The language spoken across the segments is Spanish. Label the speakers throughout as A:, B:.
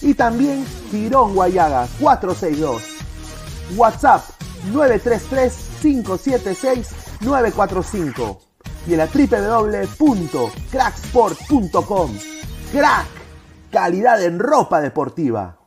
A: y también Girón Guayaga 462. WhatsApp 933-576-945 y en la www.cracksport.com. Crack, calidad en ropa deportiva.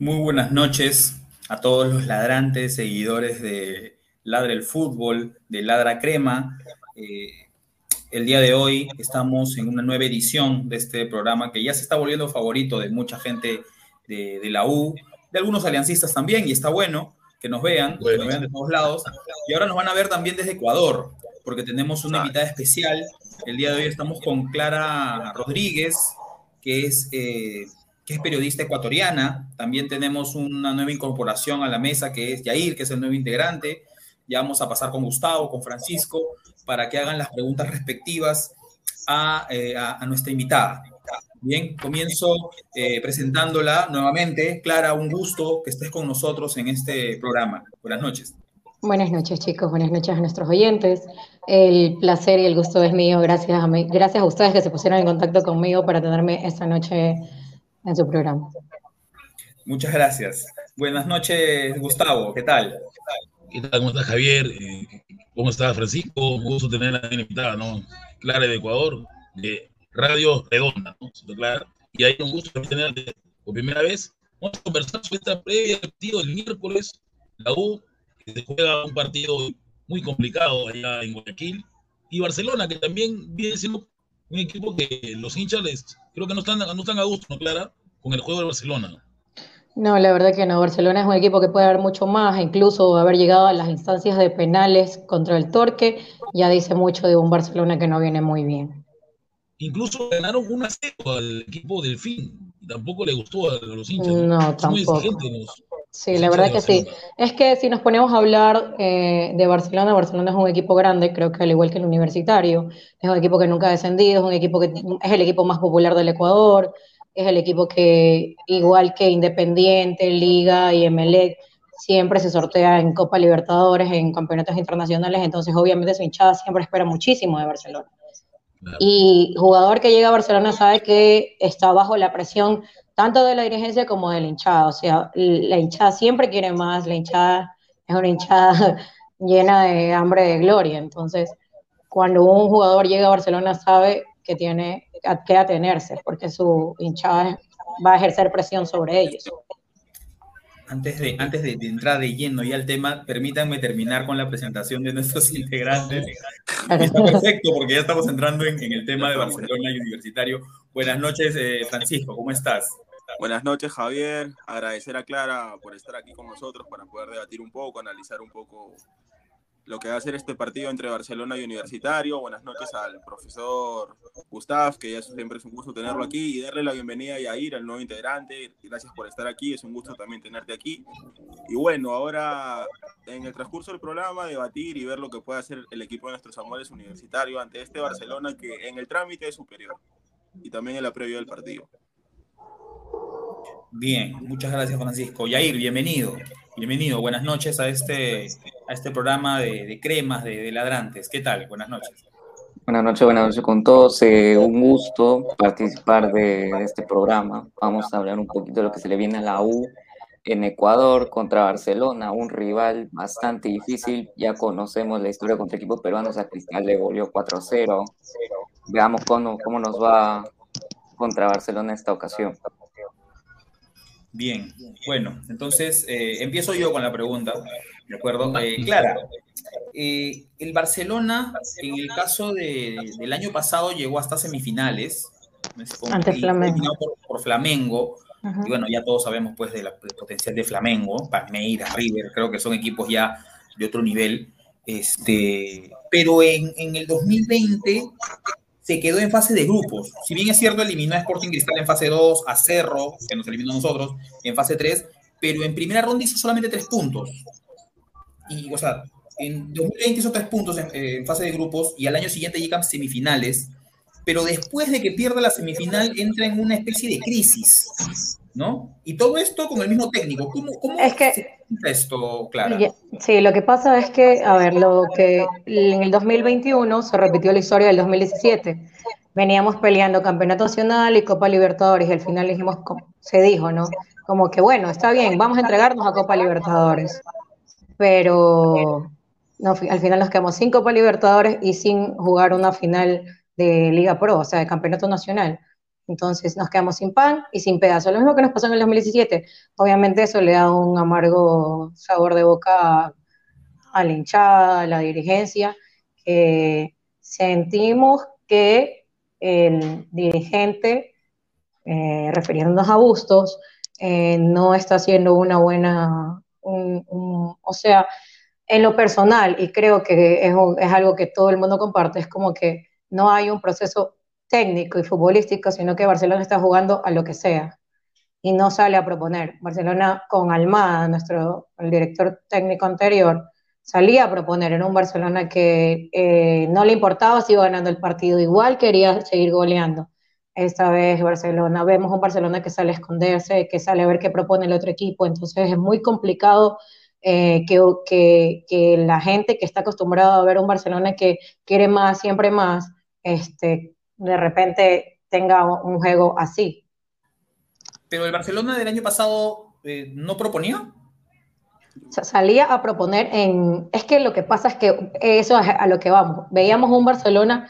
B: Muy buenas noches a todos los ladrantes, seguidores de Ladra el Fútbol, de Ladra Crema. Eh, el día de hoy estamos en una nueva edición de este programa que ya se está volviendo favorito de mucha gente de, de la U, de algunos aliancistas también, y está bueno que nos vean, que nos vean de todos lados. Y ahora nos van a ver también desde Ecuador, porque tenemos una invitada especial. El día de hoy estamos con Clara Rodríguez, que es... eh, que es periodista ecuatoriana. También tenemos una nueva incorporación a la mesa, que es Yair, que es el nuevo integrante. Ya vamos a pasar con Gustavo, con Francisco, para que hagan las preguntas respectivas a, eh, a, nuestra invitada. Bien, comienzo eh, presentándola nuevamente. Clara, un gusto que estés con nosotros en este programa. Buenas noches.
C: Buenas noches, chicos. Buenas noches a nuestros oyentes. El placer y el gusto es mío. Gracias a, mí, gracias a ustedes que se pusieron en contacto conmigo para tenerme esta noche en su programa.
B: Muchas gracias. Buenas noches, Gustavo. ¿Qué tal?
D: ¿Qué tal? ¿Cómo estás, Javier? Eh,
E: ¿Cómo estás, Francisco? Un gusto tenerla bien invitada, ¿no? Clara de Ecuador, de Radio Redonda, ¿no? Clara. Y hay un gusto tenerte por primera vez. Vamos a conversar sobre esta previa del partido del miércoles, la U, que se juega un partido muy complicado allá en Guayaquil, y Barcelona, que también viene siendo un equipo que los hinchas les, creo que no están, no están a gusto, ¿no, Clara? Con el juego de Barcelona.
C: No, la verdad que no. Barcelona es un equipo que puede dar mucho más, incluso haber llegado a las instancias de penales contra el Torque, ya dice mucho de un Barcelona que no viene muy bien.
E: Incluso ganaron un 0 al equipo del fin. Tampoco le gustó a los hinchas.
C: No, tampoco. Sí, la verdad que sí. Es que si nos ponemos a hablar eh, de Barcelona, Barcelona es un equipo grande, creo que al igual que el Universitario, es un equipo que nunca ha descendido, es un equipo que es el equipo más popular del Ecuador, es el equipo que, igual que Independiente, Liga y Emelec, siempre se sortea en Copa Libertadores, en campeonatos internacionales, entonces obviamente su hinchada siempre espera muchísimo de Barcelona. Y jugador que llega a Barcelona sabe que está bajo la presión tanto de la dirigencia como de la hinchada, o sea, la hinchada siempre quiere más, la hinchada es una hinchada llena de hambre de gloria, entonces cuando un jugador llega a Barcelona sabe que tiene que atenerse, porque su hinchada va a ejercer presión sobre ellos.
B: Antes de, antes de, entrar de lleno ya al tema, permítanme terminar con la presentación de nuestros integrantes. Está perfecto porque ya estamos entrando en, el tema de Barcelona y Universitario. Buenas noches, eh, Francisco, ¿cómo estás?
F: Buenas noches, Javier. Agradecer a Clara por estar aquí con nosotros para poder debatir un poco, analizar un poco lo que va a ser este partido entre Barcelona y Universitario. Buenas noches al profesor Gustav, que ya siempre es un gusto tenerlo aquí, y darle la bienvenida a Yair, al nuevo integrante. Gracias por estar aquí, es un gusto también tenerte aquí. Y bueno, ahora en el transcurso del programa, debatir y ver lo que puede hacer el equipo de nuestros amores universitarios ante este Barcelona que en el trámite es superior y también en la previa del partido.
B: Bien, muchas gracias Francisco. Yair, bienvenido. Bienvenido, buenas noches a este, a este programa de, cremas, de, ladrantes. ¿Qué tal? Buenas noches.
G: Buenas noches, buenas noches con todos. Eh, un gusto participar de, este programa. Vamos a hablar un poquito de lo que se le viene a la U en Ecuador contra Barcelona, un rival bastante difícil. Ya conocemos la historia contra equipos peruanos. A Cristal le volvió 4-0. Veamos cómo, cómo nos va contra Barcelona esta ocasión.
B: Bien, bueno, entonces eh, empiezo yo con la pregunta, ¿de acuerdo? Eh, Clara, eh, el Barcelona, en el caso del año pasado, llegó hasta semifinales.
C: Ante Flamengo.
B: Por, Flamengo. Y bueno, ya todos sabemos pues del potencial de Flamengo, Palmeiras, River, creo que son equipos ya de otro nivel. Este, pero en, en el 2020 se quedó en fase de grupos. Si bien es cierto, eliminó a Sporting Cristal en fase 2, a Cerro, que nos eliminó nosotros, en fase 3, pero en primera ronda hizo solamente tres puntos. Y, o sea, en 2020 hizo tres puntos en, fase de grupos y al año siguiente llegan semifinales, pero después de que pierda la semifinal entra en una especie de crisis. ¿No? Y todo esto con el mismo técnico. ¿Cómo, cómo
C: es que,
B: esto, Clara?
C: Sí, lo que pasa es que, a ver, lo que en el 2021 se repitió la historia del 2017. Veníamos peleando Campeonato Nacional y Copa Libertadores y al final dijimos, se dijo, ¿no? Como que, bueno, está bien, vamos a entregarnos a Copa Libertadores. Pero no, al final nos quedamos sin Copa Libertadores y sin jugar una final de Liga Pro, o sea, de Campeonato Nacional. Entonces nos quedamos sin pan y sin pedazo. Lo mismo que nos pasó en el 2017. Obviamente eso le da un amargo sabor de boca a la hinchada, a la dirigencia, sentimos que el dirigente, eh, refiriéndonos a Bustos, eh, no está haciendo una buena, o sea, en lo personal, y creo que es algo que todo el mundo comparte, es como que no hay un proceso técnico y futbolístico, sino que Barcelona está jugando a lo que sea y no sale a proponer. Barcelona con Almada, nuestro el director técnico anterior, salía a proponer. en un Barcelona que eh, no le importaba si iba ganando el partido, igual quería seguir goleando. Esta vez Barcelona, vemos un Barcelona que sale a esconderse, que sale a ver qué propone el otro equipo, entonces es muy complicado eh, que, que, que, la gente que está acostumbrada a ver un Barcelona que quiere más, siempre más, este, de repente tenga un juego así.
B: Pero el Barcelona del año pasado eh, no proponía.
C: Salía a proponer en... Es que lo que pasa es que eso es a lo que vamos. Veíamos un Barcelona,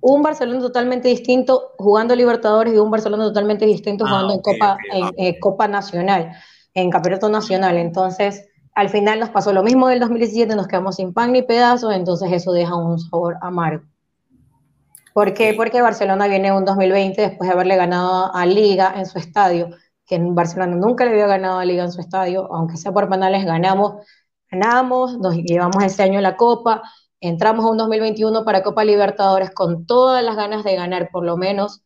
C: un Barcelona totalmente distinto jugando Libertadores y un Barcelona totalmente distinto
F: Ah,
C: jugando en, Copa, en eh, Copa Nacional, en Campeonato Nacional. Entonces, al final nos pasó lo mismo del 2017, nos quedamos sin pan ni pedazos, entonces eso deja un sabor amargo. ¿Por qué? Porque Barcelona viene en un 2020 después de haberle ganado a Liga en su estadio, que en Barcelona nunca le había ganado a Liga en su estadio, aunque sea por penales, ganamos, ganamos, nos llevamos ese año la Copa, entramos a un 2021 para Copa Libertadores con todas las ganas de ganar, por lo menos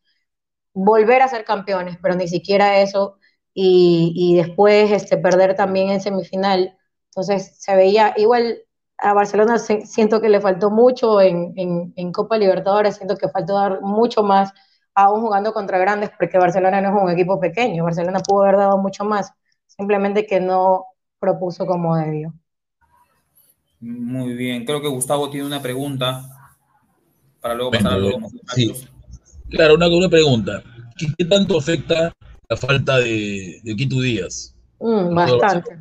C: volver a ser campeones, pero ni siquiera eso, y, y después este, perder también en semifinal. Entonces se veía igual a Barcelona se- siento que le faltó mucho en, en, en Copa Libertadores, siento que faltó dar mucho más, aún jugando contra grandes, porque Barcelona no es un equipo pequeño, Barcelona pudo haber dado mucho más, simplemente que no propuso como debió.
B: Muy bien, creo que Gustavo tiene una pregunta para luego pasar a los
E: sí. Claro, una, una pregunta. ¿Qué, qué tanto afecta la falta de, de Quito Díaz?
C: Mm,
E: Todo
C: bastante,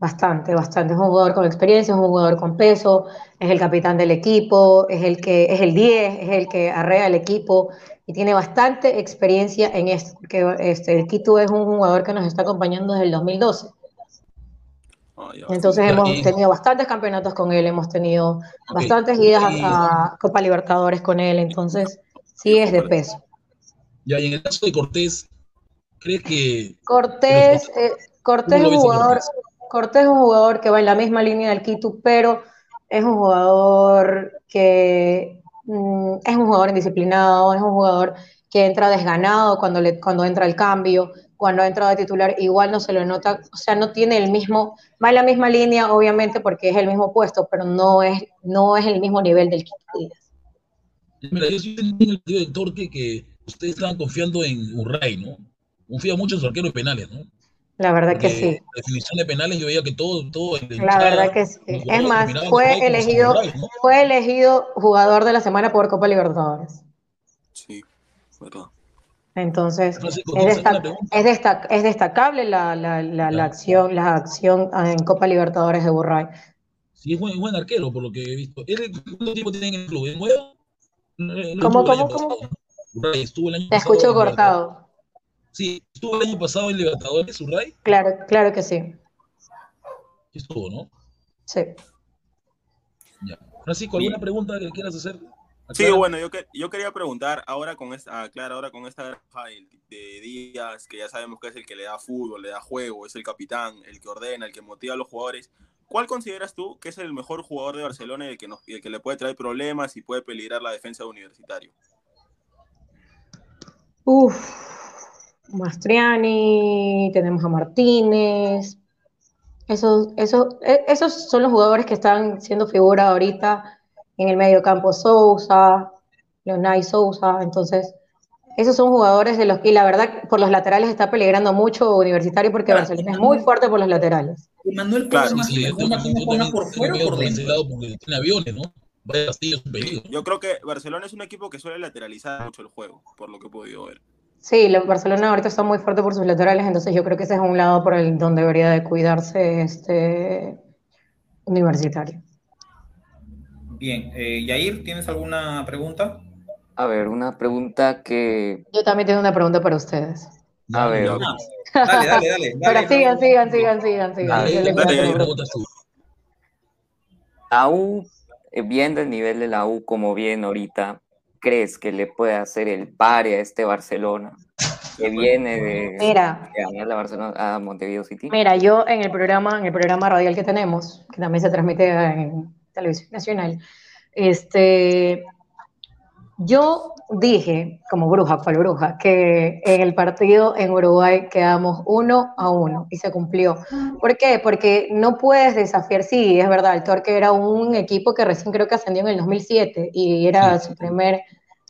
C: bastante, bastante. Es un jugador con experiencia, es un jugador con peso, es el capitán del equipo, es el que es el 10, es el que arrea el equipo y tiene bastante experiencia en esto, porque este, el Quito es un jugador que nos está acompañando desde el 2012.
F: Ah, ya.
C: Entonces hemos tenido bastantes campeonatos con él, hemos tenido bastantes idas a, a Copa Libertadores con él, entonces sí es de peso.
E: Ya, y en el caso de Cortés, ¿crees que
C: Cortés, eh, Cortés es
E: ¿Cómo lo
C: un jugador,
E: Cortés?
C: Es un jugador que va en la misma línea del Quito, pero es un jugador que mm, es un jugador indisciplinado, es un jugador que entra desganado cuando, cuando entra el cambio, cuando entra de titular, igual no se lo nota, o sea, no tiene el mismo, va en la misma línea, obviamente, porque es el mismo puesto, pero no es, no es el mismo nivel del Quito.
E: Mira, yo en el de Torque que ustedes estaban confiando en Urray, ¿no? Confía mucho en su arquero de penales, ¿no?
C: La verdad que sí.
E: La definición de penales yo veía que todo,
C: La verdad que sí. Es más, fue elegido, fue elegido jugador de la semana por Copa Libertadores.
F: Sí, verdad.
C: Entonces,
E: Francisco,
C: es,
E: ¿tienes alguna
C: destac- es, destac- es destacable la, la- la- acción, la acción en Copa Libertadores de Burray.
E: Sí, es buen, buen arquero, por lo que he visto. ¿Él ¿Cuánto tiempo tiene en el club? ¿Es nuevo? No
C: ¿Cómo, cómo, cómo?
E: pasado, ¿no? Urray estuvo el año
C: Te
E: pasado
C: escucho cortado.
E: Sí, estuvo el año pasado en Libertadores, Urray.
C: Claro, claro que sí.
E: Sí estuvo, ¿no?
C: Sí.
E: Ya. Francisco, ¿alguna pregunta que quieras hacer?
F: Sí, bueno, yo, que- yo quería preguntar ahora con esta, claro, ahora con esta granja de, de Díaz, que ya sabemos que es el que le da fútbol, le da juego, es el capitán, el que ordena, el que motiva a los jugadores. ¿Cuál consideras tú que es el mejor jugador de Barcelona y el que, nos, y el que le puede traer problemas y puede peligrar la defensa de Universitario?
C: Uf, Mastriani, tenemos a Martínez. Esos, esos, e- esos son los jugadores que están siendo figura ahorita en el medio campo. Sousa, Leonay Sousa. Entonces, esos son jugadores de los que, y la verdad, por los laterales está peligrando mucho Universitario porque
B: Claro.
C: Barcelona es muy fuerte por los laterales.
B: Manuel
F: Claro,
E: Sí, yo yo
B: por fuera por dentro.
E: porque tiene aviones, ¿no? Vaya Castillo es un peligro.
F: Yo creo que Barcelona es un equipo que suele lateralizar mucho el juego, por lo que he podido ver.
C: Sí, la- Barcelona ahorita está muy fuerte por sus laterales, entonces yo creo que ese es un lado por el donde debería de cuidarse este Universitario.
B: Bien, eh, Yair, ¿tienes alguna pregunta?
G: A ver, una pregunta que,
C: Yo también tengo una pregunta para ustedes.
G: a ver,
B: dale, dale, dale.
C: Pero sigan, sigan, sigan, sigan, sigan.
E: Dale, dale, preguntas tú.
G: la U, eh, viendo el nivel de la U como viene ahorita, ¿crees que le puede hacer el pare a este Barcelona que viene de,
C: Mira,
G: de ganar la Barcelona a Montevideo City?
C: mira, yo en el programa, en el programa radial que tenemos, que también se transmite en televisión nacional, este, yo dije, como bruja, cual bruja, que en el partido en Uruguay quedamos uno a uno y se cumplió. ¿Por qué? Porque no puedes desafiar, sí, es verdad, el Torque era un equipo que recién creo que ascendió en el 2007 y era su primer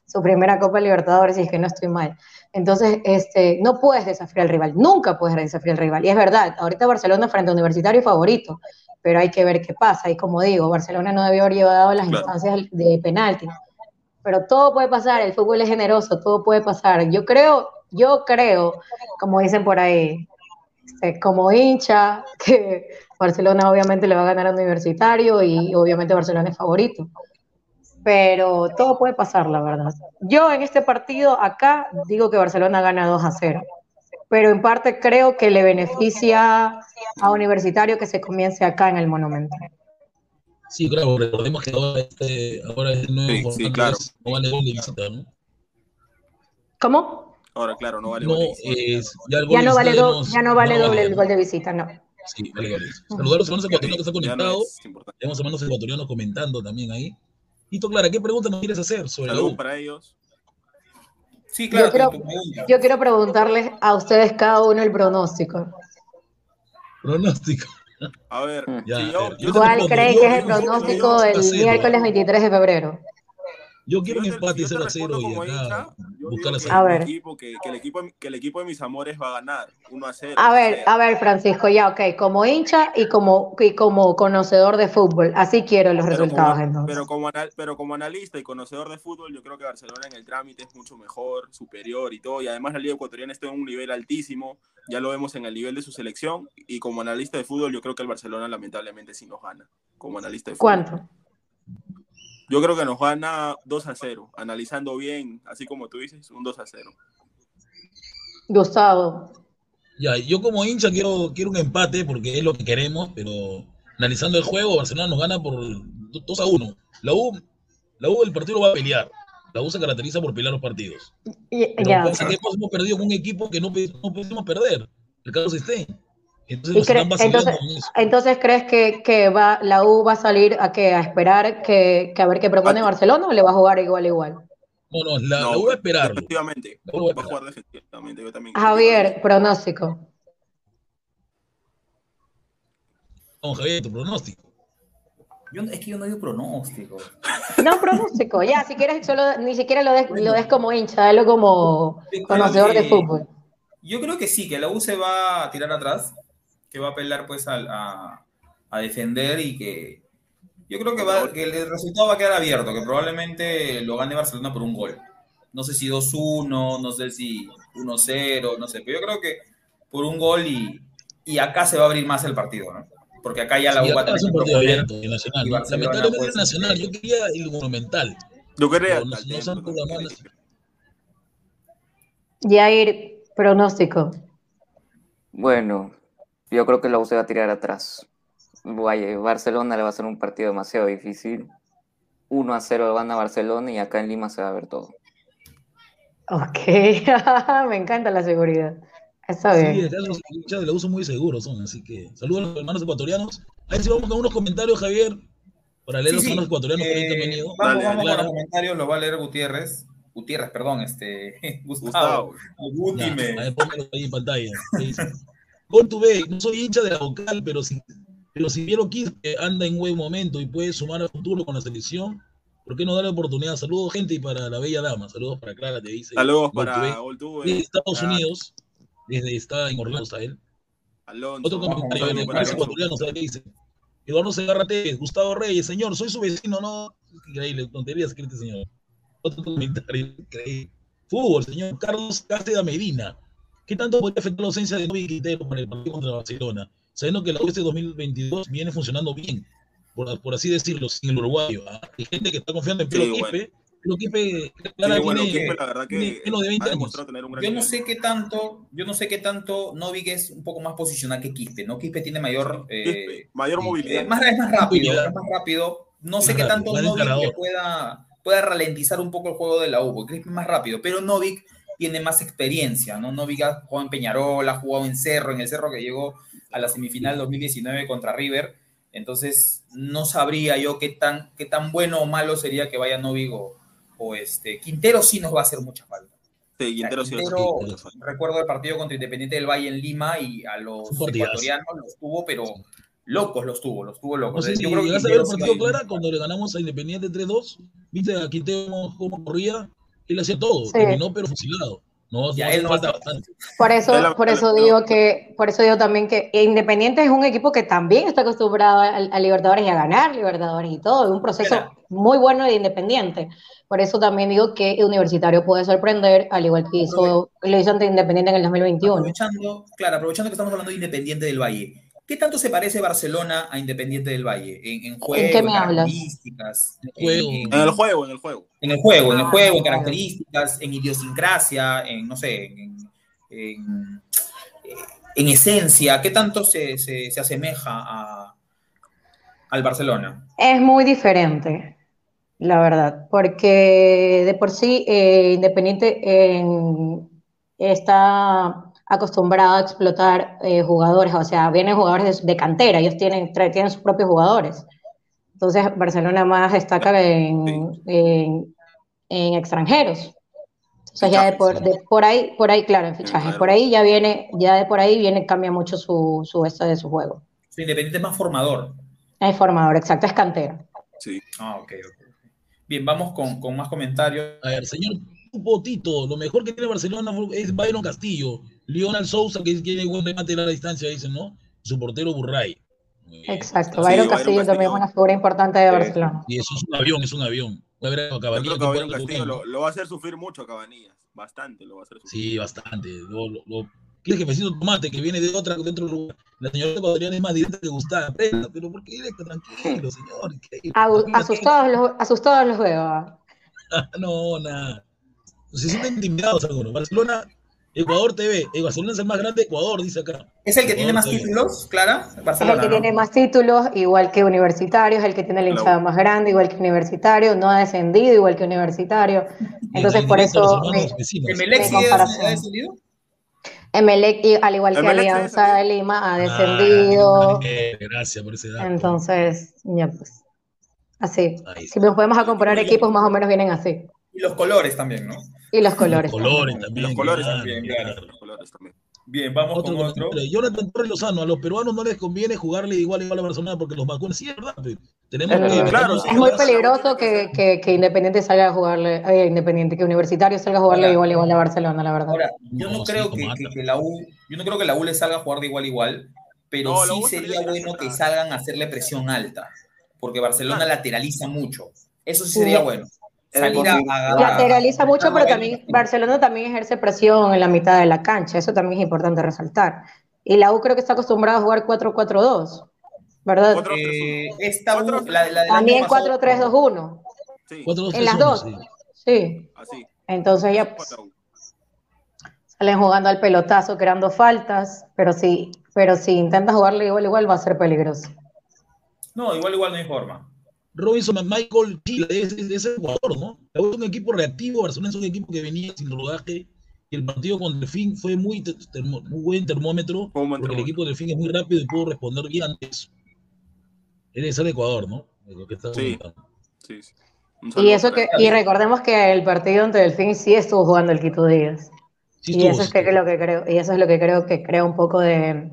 C: su primera Copa Libertadores, si es que no estoy mal. Entonces, este, no puedes desafiar al rival, nunca puedes desafiar al rival. Y es verdad, ahorita Barcelona frente a Universitario favorito, pero hay que ver qué pasa. Y como digo, Barcelona no debió haber llevado las
F: Claro.
C: instancias de penalti. Pero todo puede pasar, el fútbol es generoso, todo puede pasar. Yo creo, yo creo, como dicen por ahí, eh, como hincha, que Barcelona obviamente le va a ganar a Universitario y obviamente Barcelona es favorito. Pero todo puede pasar, la verdad. Yo en este partido acá digo que Barcelona gana 2 a 0. Pero en parte creo que le beneficia a Universitario que se comience acá en el Monumento.
E: Sí, claro, recordemos que ahora, este, ahora es el nuevo
F: Sí, sí,
E: formato,
F: claro.
E: es- no vale gol de visita, ¿no?
C: ¿Cómo?
F: Ahora, claro, no vale
E: No,
F: gol.
E: es, ya el gol
C: Ya
E: de
C: no vale,
E: visita
C: do- ya no vale
E: no
C: doble el gol de visita, no.
E: Sí, vale goles. Saludar a los hermanos ecuatorianos que están
F: Ya no
E: conectados.
F: es importante.
E: Tenemos hermanos ecuatorianos comentando también ahí. Tito Clara, ¿qué pregunta nos quieres hacer sobre la U?
F: para ellos.
B: Sí, claro,
C: quiero-. Yo quiero preguntarles a ustedes cada uno el pronóstico.
E: Pronóstico.
F: A ver.
E: Ya,
F: si yo,
E: yo
C: ¿Cuál creen que es el pronóstico del miércoles 23 de febrero?
E: Yo quiero un
F: yo te-
E: empate
F: yo te
E: 0 a 0
F: respondo
E: y acá buscar la
C: A
F: el
C: ver.
F: equipo, que, que el equipo, que el equipo de mis amores va a ganar 1 a 0.
C: A ver, a ver, Francisco, ya, ok, como hincha y como, y como conocedor de fútbol, así quiero los
F: Pero
C: resultados
F: como,
C: entonces.
F: pero, como anal- pero como analista y conocedor de fútbol, yo creo que Barcelona en el trámite es mucho mejor, superior y todo. Y además la Liga Ecuatoriana está en un nivel altísimo. Ya lo vemos en el nivel de su selección. Y como analista de fútbol, yo creo que el Barcelona lamentablemente sí nos gana. Como analista de fútbol.
C: ¿Cuánto?
F: Yo creo que nos gana 2 a 0. Analizando bien, así como tú dices, un 2 a 0.
C: Gustavo.
E: Ya, yo como hincha quiero, quiero un empate porque es lo que queremos, pero analizando el juego, Barcelona nos gana por 2 a 1. La U, la U el partido lo va a pelear. La U se caracteriza por pelear los partidos.
C: Y-
E: Pero
C: ya.
E: pasa que hemos, perdido con un equipo que no, no pudimos perder, el Carlos Stein. Entonces
C: ¿Y
E: nos
C: cre-
E: están vacilando
C: entonces, crees que, que va, la U va a salir a que a esperar que, que a ver qué propone
F: A-
C: Barcelona o le va a jugar igual igual?
E: No, no, la,
F: No,
E: la U va a. La U va esperar.
F: jugar. Yo también.
C: Javier, pronóstico.
E: Vamos, Javier, tu pronóstico.
B: Yo, es que yo no digo pronóstico.
C: No, pronóstico, ya, si quieres, solo, ni siquiera lo des, lo des como hincha, dalo como conocedor de fútbol.
B: Yo creo que sí, que la U se va a tirar atrás, que va a apelar pues al- a, a defender y que yo creo que, va, que el resultado va a quedar abierto, que probablemente lo gane Barcelona por un gol. No sé si 2-1, no sé si 1-0, no sé, pero yo creo que por un gol y, y acá se va a abrir más el partido, ¿no? Porque acá ya la
E: Sí,
B: U va a
E: acá
B: tener
E: es un partido abierto, el Nacional. Lamentablemente el Nacional, yo quería el Monumental.
F: Yo quería.
E: No- no programado
C: Jair, pronóstico.
G: Bueno, yo creo que la U se va a tirar atrás. Vaya, Barcelona le va a ser un partido demasiado difícil. 1 a 0 gana Barcelona y acá en Lima se va a ver todo.
C: Ok, me encanta la seguridad. Está
E: Sí,
C: bien.
E: acá los hinchas de la U son muy seguros, son, así que saludos a los hermanos ecuatorianos. Ahí sí vamos con unos comentarios, Javier, para leer
B: Sí,
E: los
B: sí.
E: hermanos ecuatorianos que ahorita han
B: Eh,
E: venido.
B: vamos, con los comentarios, los va a leer Gutiérrez. Gutiérrez, perdón, este.
F: Gustavo.
B: Gustavo. Guti me-
E: a ver, pónmelo ahí en pantalla. Tu B, no soy hincha de la vocal, pero si, pero si Piero Quispe anda en buen momento y puede sumar al futuro con la selección, ¿por qué no darle oportunidad? Saludos, gente, y para la bella dama. Saludos para Clara, te dice.
F: Saludos
E: Gol
F: para
E: to
F: Oltuve.
E: Be. De Estados
F: para
E: Unidos, desde está en Orlando, está él.
F: Alonso.
E: Otro comentario de ecuatorianos, ¿sabes qué dice? Eduardo Segarra Tevez, Gustavo Reyes, señor, soy su vecino, no. Increíble, tonterías que este señor. Otro comentario, increíble. Fútbol, señor Carlos Cáceres Medina. ¿Qué tanto podría afectar la ausencia de Novi Quintero para el partido contra Barcelona? Sabiendo que la U este 2022 viene funcionando bien, por, por así decirlo, sin el uruguayo. ¿ah? Hay gente que está confiando en
F: Sí,
E: Pedro
F: bueno.
E: Quispe. Quispe,
F: Sí, bueno,
E: tiene,
F: Quispe, la verdad que
E: menos de 20
F: ha
E: años.
F: demostrado tener un gran
B: Yo no sé qué tanto, yo no sé qué tanto Novik es un poco más posicional que Quispe, ¿no? Quispe tiene mayor, eh,
F: Quispe, mayor
E: sí,
F: movilidad.
B: eh, más, es más rápido, es más rápido. No sé qué tanto Novik pueda, pueda ralentizar un poco el juego de la U, porque Quispe es más rápido, pero Novik tiene más experiencia, ¿no? Ha jugado en Peñarol, ha jugado en Cerro, en el Cerro que llegó a la semifinal 2019 contra River, entonces no sabría yo qué tan, qué tan bueno o malo sería que vaya Novik o, este, Quintero sí nos va a hacer mucha falta.
F: Sí, Quintero sí
B: Quintero, recuerdo el partido contra Independiente del Valle en Lima y a los ecuatorianos los tuvo, pero locos los tuvo, los tuvo
E: No
B: locos.
E: sé si
B: Yo creo que
E: llegaste a ver el partido Clara cuando le ganamos a Independiente 3-2. Viste a Quintero cómo corría. Él hacía todo.
C: Sí.
E: Terminó pero fusilado. No,
B: Ya,
E: no
B: él no
E: falta bastante.
C: Por eso,
F: la-
C: por eso digo que, por eso digo también que Independiente es un equipo que también está acostumbrado a, a Libertadores y a ganar Libertadores y todo, es un proceso muy bueno de Independiente. Por eso también digo que Universitario puede sorprender, al igual que hizo, lo hizo ante Independiente en el 2021.
B: Aprovechando, claro, aprovechando que estamos hablando de Independiente del Valle. ¿Qué tanto se parece Barcelona a Independiente del Valle? En, en juego,
C: qué
B: en
C: me hablas?
B: características.
E: En juego.
B: En,
F: En el juego, en el juego.
B: en el juego, en el
C: Ah,
B: juego, en características, en idiosincrasia, en, no sé, en, en- en esencia. ¿Qué tanto se, se- se asemeja a, al Barcelona?
C: Es muy diferente, la verdad, porque de por sí eh, Independiente en- está acostumbrado a explotar eh, jugadores, o sea, vienen jugadores de, de cantera, ellos tienen, tienen sus propios jugadores. Entonces Barcelona más destaca en, en- en extranjeros. Entonces ya de por, de por ahí, por ahí, claro, en fichajes, por ahí ya viene, ya de por ahí viene, cambia mucho su, su esta de su juego.
B: O sea, Independiente es más formador.
C: Es formador, exacto, es cantera.
F: Sí.
B: Ah, ok, ok. Bien, vamos con, con más comentarios.
E: A ver, señor Potito, lo mejor que tiene Barcelona es Byron Castillo, Lionel Sousa, que tiene buen remate a la distancia, dicen, ¿no? Su portero Burray.
C: Exacto,
F: Sí,
C: Byron Castillo también es una figura importante de. Barcelona.
E: Y eso es un avión, es un avión. Va a haber a
F: Yo
E: Cabanillas
F: creo que
E: que
F: Castillo lo, lo va a hacer sufrir mucho a Cabanillas. Bastante lo va a hacer sufrir.
E: Sí, bastante. Lo, lo, lo- ¿Qué es jefecito Tomate que viene de otra, de otro lugar? La señora ecuatoriana es más directa que Gustavo. Pero ¿por qué directa? Tranquilo, señor.
C: Asustados los, asustados los veo.
E: No, nada. Se sienten intimidados algunos. Barcelona, Ecuador TV. Barcelona es el más grande de Ecuador, dice acá.
B: ¿Es el que tiene más
E: TV.
B: títulos, Clara?
C: Es el
B: Barcelona,
C: que
B: ¿no?
C: tiene más títulos, igual que Universitario, es el que tiene la hinchada más grande, igual que Universitario, no ha descendido, igual que Universitario. Entonces, por eso, me-.
B: ¿Emelec sí ha- descendido?
C: Emelec, y- al igual que
F: Emelec
C: Alianza de. Lima, ha
E: Ah,
C: descendido.
E: gracias por ese dato.
C: Entonces, ya pues. Así. Si nos podemos a comparar equipos, más o menos vienen así.
B: Y los colores también, ¿no?
C: Y los colores.
E: Los colores
C: también.
E: también.
F: Los colores
E: claro,
B: también,
E: claro.
F: Los colores también.
B: Bien, vamos
E: Otro
B: con otro.
E: Jonathan Torres Lozano, a los peruanos no les conviene jugarle igual igual a Barcelona porque los vacunan. Sí, es verdad. Tenemos
C: Es
E: que.
F: Claro,
C: Es muy peligroso que, que, que Independiente salga a jugarle, eh, Independiente, que Universitario salga a jugarle
B: Ahora-
C: igual igual a Barcelona, la verdad.
B: Ahora, yo no,
E: No, sí,
B: creo que, la U, yo no creo que la U le salga a jugar de igual a igual, pero
F: No,
B: sí sería bueno que salgan a hacerle presión alta, porque Barcelona lateraliza mucho. Eso sí sería
C: Sí.
B: bueno.
C: Lateraliza mucho, pero también Barcelona también ejerce presión en la mitad de la cancha, eso también es importante resaltar. Y la U creo que está acostumbrada a jugar 4-4-2, ¿verdad?
F: Cuatro-
B: Eh, esta U,
F: Cuatro-
B: la, la
C: También
B: año pasado-
C: 4-3-2-1,
F: Sí,
C: en las dos.
E: sí.
C: Sí,
F: así.
C: entonces ya pues, salen jugando al pelotazo, creando faltas, pero si, pero si intentas jugarle igual igual va a ser peligroso.
B: No, igual, igual no hay forma.
E: Robinson Michael Chile, es, es, es Ecuador, ¿no? Es un equipo reactivo, Barcelona es un equipo que venía sin rodaje. Y el partido con Delfín fue muy, te- termo- muy buen termómetro, porque el equipo de Delfín es muy rápido y pudo responder bien antes. Debe ser Ecuador, ¿no? Es lo que está
F: Sí. Sí, sí.
C: Y eso que, y recordemos que el partido ante Delfín sí estuvo jugando el Quito Díaz.
E: Sí
C: Y eso es
E: sí
C: que lo que creo, y eso es lo que creo que crea un poco de,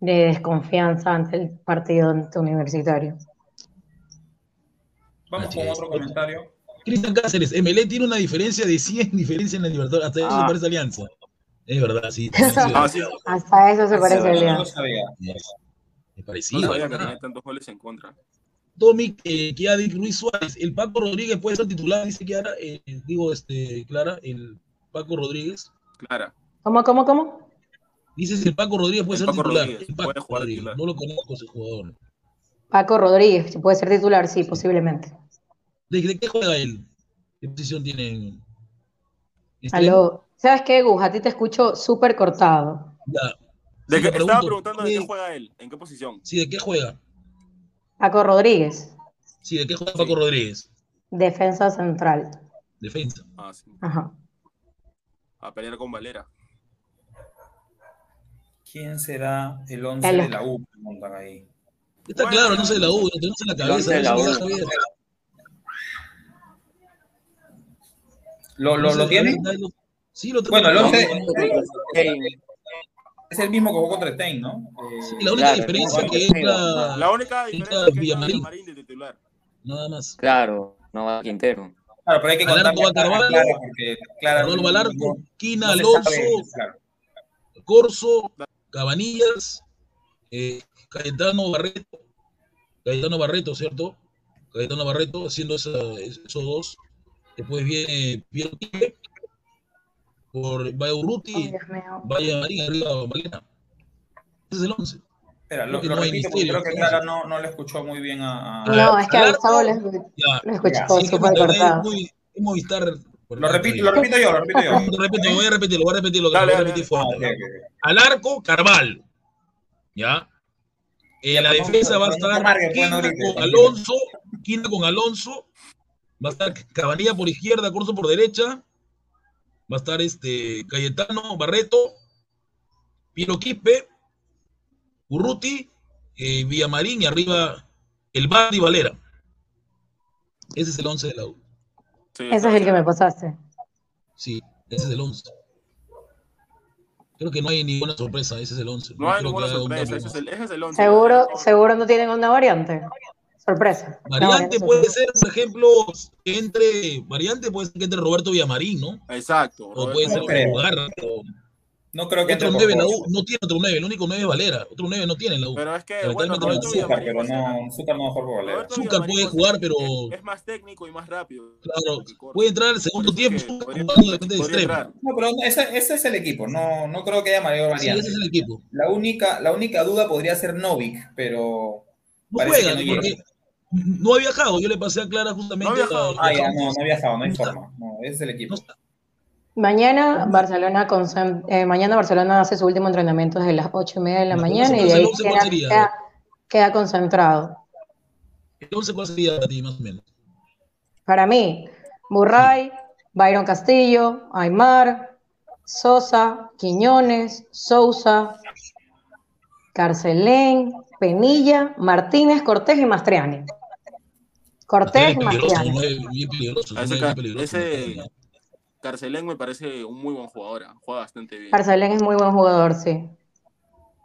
C: de desconfianza ante el partido ante universitario.
B: Vamos
E: Así
B: con
E: es.
B: otro comentario.
E: Cristian Cáceres, MLE tiene una diferencia de 100 diferencia en la Libertadores. Hasta eso
F: Ah.
E: se parece Alianza. Es verdad, sí.
F: Ah, sí.
C: Hasta eso se parece
B: Ese
C: a
B: no lo
C: Alianza.
B: sabía.
E: Es
F: No
E: parecido.
F: sabía
E: es
F: que tenía tantos goles en contra.
E: Tommy eh, Kiadic Ruiz Suárez, el Paco Rodríguez puede ser titular, dice Kiara, eh, digo, este, Clara, el Paco Rodríguez.
F: Clara.
C: ¿Cómo, cómo, cómo?
E: Dice si el Paco Rodríguez puede
F: El
E: ser
F: Paco
E: titular.
F: Rodríguez,
E: el Paco
F: puede jugar
E: Rodríguez,
F: titular.
E: no lo conozco ese jugador.
C: Paco Rodríguez, si puede ser titular, sí, posiblemente.
E: ¿De, de qué juega él? ¿Qué posición tiene?
C: Aló. ¿Sabes qué, Gus? A ti te escucho súper cortado.
E: Ya.
F: De
E: Sí,
F: que,
E: te
F: estaba
E: pregunto,
F: preguntando de
E: ¿qué-
F: qué juega él, en qué posición.
E: Sí, ¿de qué juega?
C: Paco Rodríguez,
E: Sí, ¿de qué juega Paco Rodríguez?
C: defensa central.
E: Defensa.
F: Ah, sí.
C: Ajá.
F: A pelear con Valera.
B: ¿Quién será el 11
C: Dale.
B: de la U? Preguntan ahí.
E: Está
F: Bueno,
E: claro, no sé de la U, lo tenemos en la cabeza.
G: de la
E: no sé
G: U.
E: de Javier.
B: ¿Lo, lo,
E: No
B: lo tiene?
E: Sí, lo tengo.
B: Bueno, el
E: No,
B: 11
G: Hey,
B: es el mismo que jugó contra Stein, ¿no? Eh,
E: Sí, la única
G: Claro,
E: diferencia
G: no,
E: que
G: no,
E: entra
F: La única
E: entra
F: diferencia es que
E: Villamarín,
F: Villamarín de titular.
E: nada más.
G: claro, no va Quintero.
B: Claro, pero hay que contarle
E: va
B: a
E: Carvalho,
B: Clara, porque Clara
E: Carvalho va al
B: no-
E: arco, Quina,
B: no
E: Alonso,
B: claro.
E: Corso, Cabanillas, eh, Cayetano Barreto, Cayetano Barreto, ¿cierto? Cayetano Barreto haciendo esa- esos dos. Después viene Piero Quique, por vaya Urruti,
C: mío.
E: vaya Marín, arriba Malena. Ese es el 11.
B: Espera, lo,
E: Creo que
B: lo
E: no misterio,
B: creo que. Clara no, no le escuchó muy bien a... a-
C: No, es que a Gustavo lo lo escuchó
E: que
C: súper cortado.
E: es Movistar.
B: Lo repito, lo repito yo, lo repito yo.
E: Lo repito, voy a repetirlo, voy a
F: Dale,
E: lo voy a repetir
B: Ah,
E: fuerte.
B: ok.
E: Al arco, Carval. ¿Ya? En la
B: pero no-
E: defensa va a estar
B: pues,
E: Quina con. Alonso, Quina con Alonso, va a estar Cabanilla por izquierda, Corso por derecha, va a estar este Cayetano, Barreto, Piero Quispe, Urruti, eh, Villamarín y arriba el Bandi Valera. Ese es el 11 de la U.
F: Sí,
C: Ese es el que me pasaste.
E: Sí, ese es el 11. Creo que no hay ninguna sorpresa, ese es el 11.
F: No hay ninguna sorpresa, ese es el, ese es el 11.
C: Seguro, seguro no tienen una variante. Sorpresa.
E: Variante puede ser, por ejemplo, entre, variante puede ser que entre Roberto Villamarín, ¿no?
F: Exacto.
E: O puede ser
B: no
E: otro
B: creo.
E: lugar. o-
B: No creo que
E: Otro
B: entre
E: 9
B: por
E: la. U, no tiene otro 9, el único 9 es Valera, otro 9 no tiene la U.
F: Pero es que, bueno,
E: no
F: Roberto
E: existe.
B: Zúcar, pero no, Zúcar no mejor por Valera.
E: Zúcar puede jugar, pero
F: Es, es más técnico y más rápido.
E: claro, puede entrar al segundo tiempo
F: es podría-
E: jugando de
F: podría
E: extremo.
B: No, pero ese, ese es el equipo. No, no creo que haya mayor
E: Sí,
B: variante.
E: ese es el equipo.
B: La única, la única duda podría ser Novik, pero
E: No juega,
B: que no
E: porque. No ha viajado. Yo le pasé a Clara justamente.
F: No ha viajado.
E: a-
B: Ah, ya, no, no ha viajado, no hay forma. No, ese es el equipo.
C: Mañana Barcelona concent- eh, mañana Barcelona hace su último entrenamiento desde las ocho y media de la mañana y de ahí
E: el once, ¿cuál
C: queda,
E: sería?
C: queda- queda concentrado.
E: El 11 cuál sería para ti, más o menos.
C: Para mí, Burray, Byron Castillo, Aymar, Sosa, Quiñones, Sousa, Carcelén, Penilla, Martínez, Cortés y Mastriani. Cortés Mastriani.
E: nueve, bien peligroso,
F: A ese, Carcelén me parece un muy buen jugador. ah, Juega bastante bien.
C: Carcelén es muy buen jugador, sí.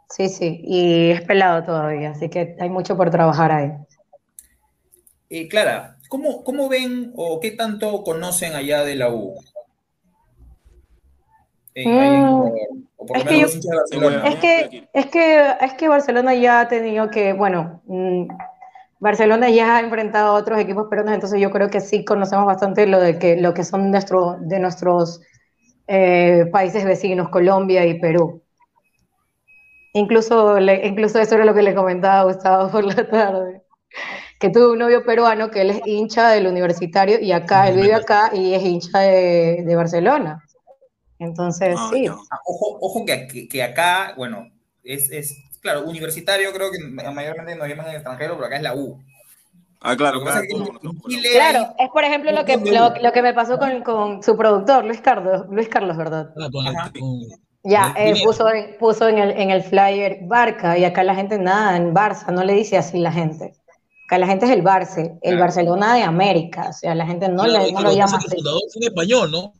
C: Sí, sí, y es pelado todavía, así que hay mucho por trabajar ahí.
B: Eh, Clara, ¿cómo, ¿cómo ven o qué tanto conocen allá de la U?
C: Que que, es que, es que Barcelona ya ha tenido que, bueno, mm, Barcelona ya ha enfrentado a otros equipos peruanos, entonces yo creo que sí conocemos bastante lo de que lo que son nuestro, de nuestros eh, países vecinos, Colombia y Perú. Incluso, le- incluso eso era lo que le comentaba a Gustavo por la tarde, que tuve un novio peruano que él es hincha del universitario y acá, él vive acá y es hincha de, de Barcelona. Entonces, sí.
B: ojo, ojo que, que- que acá, bueno, es, es, claro, universitario creo que mayormente nos llaman en extranjero, pero acá es la U.
F: Ah, claro, claro.
B: es en
C: Claro, es por ejemplo lo que, lo, lo que me pasó con, con su productor, Luis Carlos, Luis Carlos, ¿verdad?
E: Ah,
B: Ajá.
C: Ya,
E: Pineda.
C: eh, puso, en, puso en el, en el flyer Barca y acá la gente nada, en Barça, no le dice así la gente. Acá la gente es el Barça, el
B: Claro.
C: Barcelona de América, o sea, la gente no,
E: Claro,
C: le, no lo llama así.
E: el fundador fue un español, ¿no?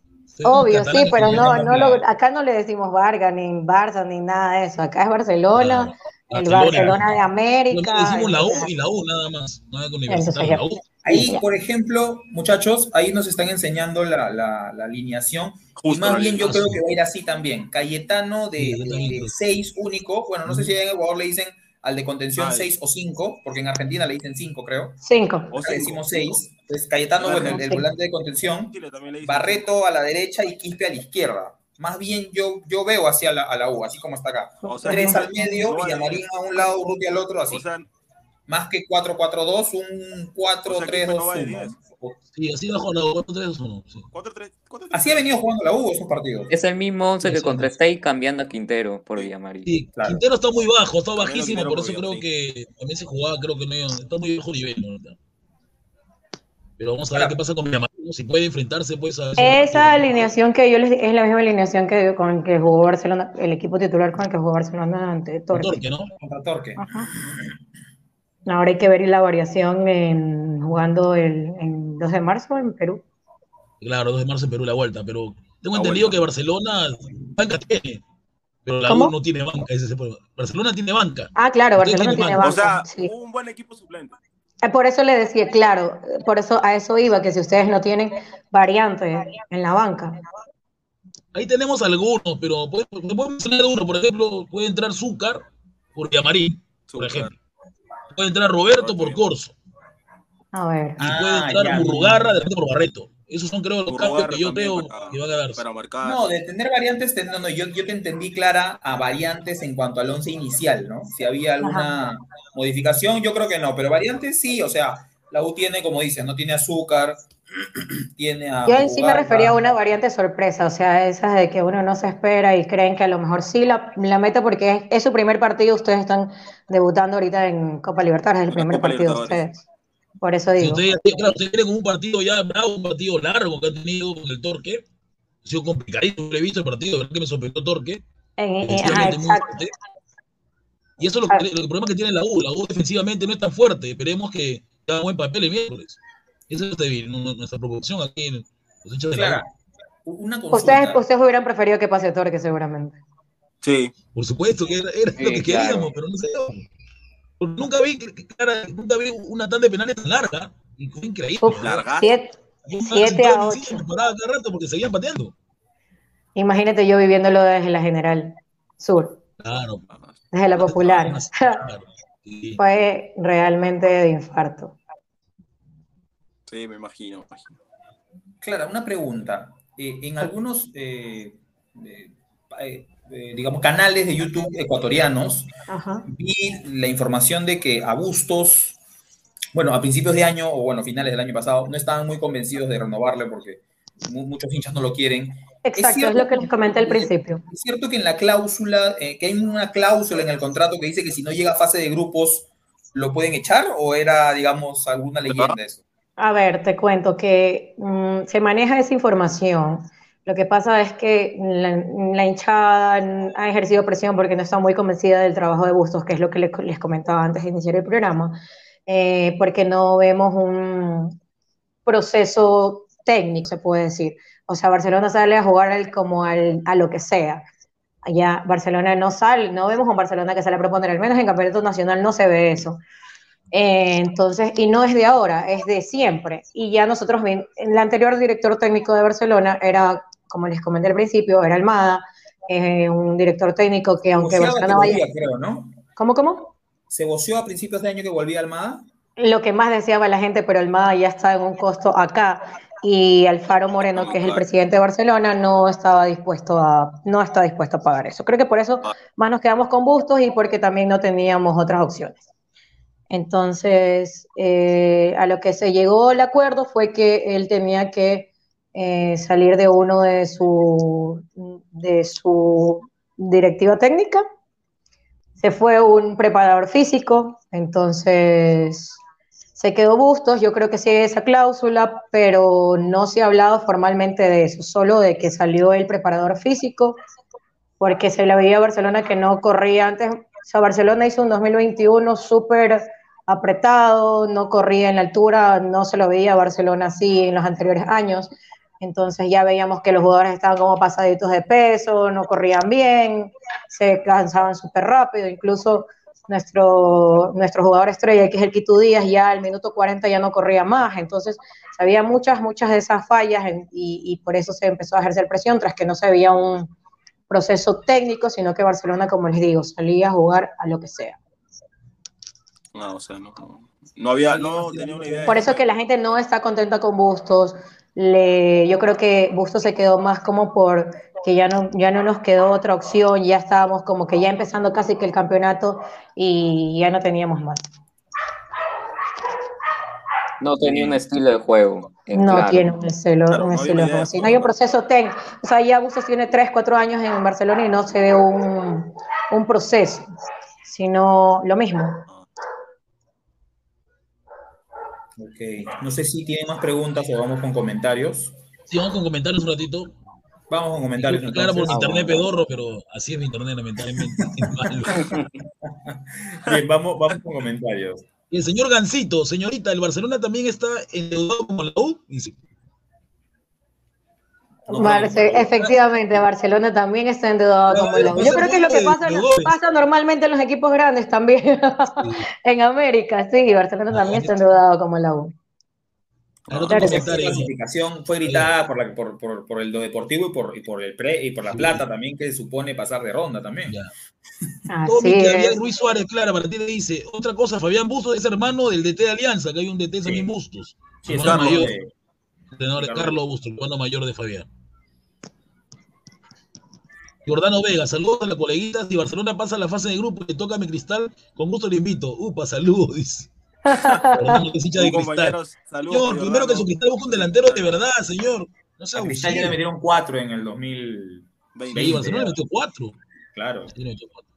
C: Obvio, sí, pero no, no lo, acá no le decimos Vargas, ni Barça, ni nada de eso. Acá es Barcelona, el
E: Barcelona.
C: Barcelona de América.
E: no decimos la U y la U nada más. Nada con la U.
B: Ahí, por ejemplo, muchachos, ahí nos están enseñando la, la- la alineación. Y
F: Justo
B: más
F: la
B: bien yo creo que va a ir así también. Cayetano de,
E: Sí, yo
B: de-
E: también
B: de
E: creo.
B: seis único. Bueno, no sé si en Ecuador le dicen al de contención
F: Ay.
B: 6 o 5, porque en Argentina le dicen 5, creo.
C: Cinco.
F: O
B: Acá
F: cinco.
B: decimos 6. Entonces, Cayetano,
F: Claro,
B: bueno, el, el volante de contención. Barreto a la derecha y Quispe a la izquierda. Más bien yo, yo veo hacia la, a la U, así como está acá.
F: O sea,
B: Tres al medio,
F: no va a
B: a un lado, Urruti al otro, así.
F: O sea,
B: Más que 4-4-2, un 4-3-2-1.
F: No va de 10.
E: Sí, así bajo la 4-3-1. Sí.
F: 4-3. 4-3.
B: Así ha venido jugando la U esos partidos.
G: Es el mismo 11
E: Sí,
G: que
E: sí.
G: contra Stay cambiando a Quintero por Villamarín.
E: Sí,
B: Claro.
E: Quintero está muy bajo, está bajísimo, por eso creo que también se jugaba, creo que no está muy bajo nivel. ¿no? Pero vamos a ver
B: Claro.
E: qué pasa con Villamarín, si puede enfrentarse pues a
C: Esa alineación que yo les es la misma alineación que con que jugó Barcelona, el equipo titular con el que jugó Barcelona ante Torque.
E: Torque, ¿no?
B: Contra Torque.
C: Ajá. Ahora hay que ver la variación en jugando el en 2 de marzo en Perú.
E: Claro, 2 de marzo en Perú la vuelta, pero tengo
F: La
E: entendido
F: vuelta.
E: que Barcelona banca tiene, pero la
C: ¿Cómo?
E: U no tiene banca. Ese es el problema. Barcelona tiene banca.
C: Ah, claro, Barcelona tiene
E: banca.
F: O sea,
C: sí.
F: un buen equipo suplente.
C: Eh, Por eso le decía, claro, por eso a eso iba, que si ustedes no tienen variantes en la banca.
E: Ahí tenemos algunos, pero puedo mencionar uno. Por ejemplo, puede entrar Zúcar por Yamarín, por ejemplo. Puede entrar Roberto por Corso.
C: A ver.
E: Y puede
B: Ah,
E: entrar
B: ya.
E: Murrugarra de repente por Barreto. Esos son, creo, los cambios que yo creo que van a darse.
B: No, de tener variantes, te- no, no, yo, yo te entendí clara a variantes en cuanto al once inicial, ¿no? Si había alguna modificación, yo creo que no, pero variantes sí, o sea, la U tiene, como dices, no tiene azúcar, tiene a.
C: Yo en sí me refería a una variante sorpresa, o sea, esas de que uno no se espera y creen que a lo mejor sí la, la mete porque es, es su primer partido, ustedes están debutando ahorita en Copa Libertadores, es el primer
F: Copa
C: partido de ustedes. Por eso digo.
E: usted, claro, con un partido ya bravo, un partido largo que ha tenido con el Torque. Ha sido complicadito, le he visto el partido, de verdad que me sorprendió Torque.
C: En- ajá.
E: Y eso es lo, que, el problema que tiene la U. La U defensivamente no es tan fuerte. Esperemos que haga buen papel el miércoles. Esa es nuestra- nu- nuestra proporción aquí en los hinchas de la
B: una.
C: Ustedes, ustedes hubieran preferido que pase Torque seguramente.
F: Sí.
E: Por supuesto que era, era
G: Sí,
E: lo que
G: claro.
E: queríamos, pero no. Porque Nunca vi, nunca vi una tanda de penales tan larga. Y fue increíble.
C: Uf,
F: Larga.
C: siete, siete a ocho.
E: paraba cada rato porque seguían pateando.
C: Imagínate yo viviéndolo desde la General Sur,
E: Claro.
C: desde la Popular.
E: Claro. Sí.
C: Fue realmente de infarto.
F: Sí, me imagino, me imagino.
B: Clara, una pregunta. Eh, en algunos, eh, eh, digamos, canales de YouTube ecuatorianos,
C: Ajá.
B: vi la información de que a Bustos, bueno, a principios de año, o bueno, finales del año pasado, no estaban muy convencidos de renovarle porque mu- muchos hinchas no lo quieren.
C: Exacto, es,
B: cierto
C: lo que les comenté al principio.
B: Es cierto que en la cláusula, eh, que hay una cláusula en el contrato que dice que si no llega a fase de grupos, ¿lo pueden echar? ¿O era, digamos, alguna leyenda eso?
C: A ver, te cuento que mm, se maneja esa información. Lo que pasa es que la, la hinchada ha ejercido presión porque no está muy convencida del trabajo de Bustos, que es lo que les, les comentaba antes de iniciar el programa, eh, porque no vemos un proceso técnico, se puede decir. O sea, Barcelona sale a jugar como al- a lo que sea. Allá Barcelona no sale, no vemos un Barcelona que sale a proponer, al menos en campeonato nacional no se ve eso. Eh, entonces, y no es de ahora, es de siempre. Y ya nosotros, el anterior director técnico de Barcelona era, como les comenté al principio, era Almada, eh, un director técnico que aunque Barcelona vaya...
B: volvía, creo, ¿no?
C: ¿Cómo, cómo?
B: Se voció a principios de año que volvía Almada.
C: Lo que más deseaba la gente, pero Almada ya está en un costo acá. Y Alfaro Moreno, que es el presidente de Barcelona, no estaba dispuesto a, no está dispuesto a pagar eso. Creo que por eso más nos quedamos con Bustos y porque también no teníamos otras opciones. Entonces, eh, a lo que se llegó el acuerdo fue que él tenía que eh, salir de uno de su, de su directiva técnica. Se fue un preparador físico, entonces se quedó Bustos. Yo creo que hay esa cláusula, pero no se ha hablado formalmente de eso, solo de que salió el preparador físico, porque se le veía a Barcelona que no corría antes. O sea, Barcelona hizo un 2021 súper apretado, no corría en la altura, no se lo veía a Barcelona así en los anteriores años. Entonces ya veíamos que los jugadores estaban como pasaditos de peso, no corrían bien, se cansaban súper rápido, incluso nuestro, nuestro jugador estrella, que es el Quito Díaz, ya al minuto 40 ya no corría más. Entonces había muchas, muchas de esas fallas y, y por eso se empezó a ejercer presión, tras que no se veía un proceso técnico, sino que Barcelona, como les digo, salía a jugar a lo que sea.
F: No, o sea, no, había, no tenía una idea.
C: Por eso que la gente no está contenta con Bustos. Le, yo creo que Bustos se quedó más como por que ya no, ya no nos quedó otra opción, ya estábamos como que ya empezando casi que el campeonato y ya no teníamos más.
G: No tenía un estilo de juego. eh,
C: No
G: claro.
C: tiene un estilo,
F: Claro,
C: un
F: no
C: estilo de juego. Si no hay un proceso técnico, o sea, ya Bustos tiene 3, 4 años en Barcelona y no se ve un, un proceso, sino lo mismo.
B: Ok. No sé si tienen más preguntas o vamos con comentarios.
E: Sí, vamos con comentarios un ratito.
B: Vamos con comentarios.
E: Claro, por
B: entonces.
E: internet pedorro, pero así es mi internet, lamentablemente.
B: Bien, vamos, vamos con comentarios.
E: El señor Gancito, señorita, ¿el Barcelona también está endeudado como la U?
B: No
C: Barce-
B: que-
C: efectivamente, Barcelona también está endeudado como la U. Yo creo que es lo que pasa, pasa normalmente en los equipos grandes también. en América, sí, Barcelona también está endeudado como la U.
B: No,
C: Claro que sí.
B: clasificación fue gritada por, la, por, por, por el lo deportivo y por, y por el pre y por la plata también que supone pasar de ronda también.
E: Tommy
C: Así
E: Gabriel
C: es.
E: Ruiz Suárez, Clara, para ti le dice, otra cosa, Fabián Bustos es hermano del DT de Alianza, que hay un DT también Bustos.
B: Sí, es
E: mayor,
B: de-
E: entrenador de
B: Carlos.
E: Carlos Bustos, hermano mayor de Fabián. Jordano Vega, saludos a las coleguitas. Si Barcelona pasa a la fase de grupo, le toca a mi cristal, con gusto le invito. Upa, saludos, dice. Jordano, que es hincha de cristal.
F: Saludos,
E: Señor,
F: Jordano.
E: primero que su cristal busque un delantero de verdad, señor. No sea
B: A Cristal ya le metieron cuatro en el 2020.
E: Sí, Barcelona le metió cuatro.
B: Claro.
E: Sí, le metió cuatro.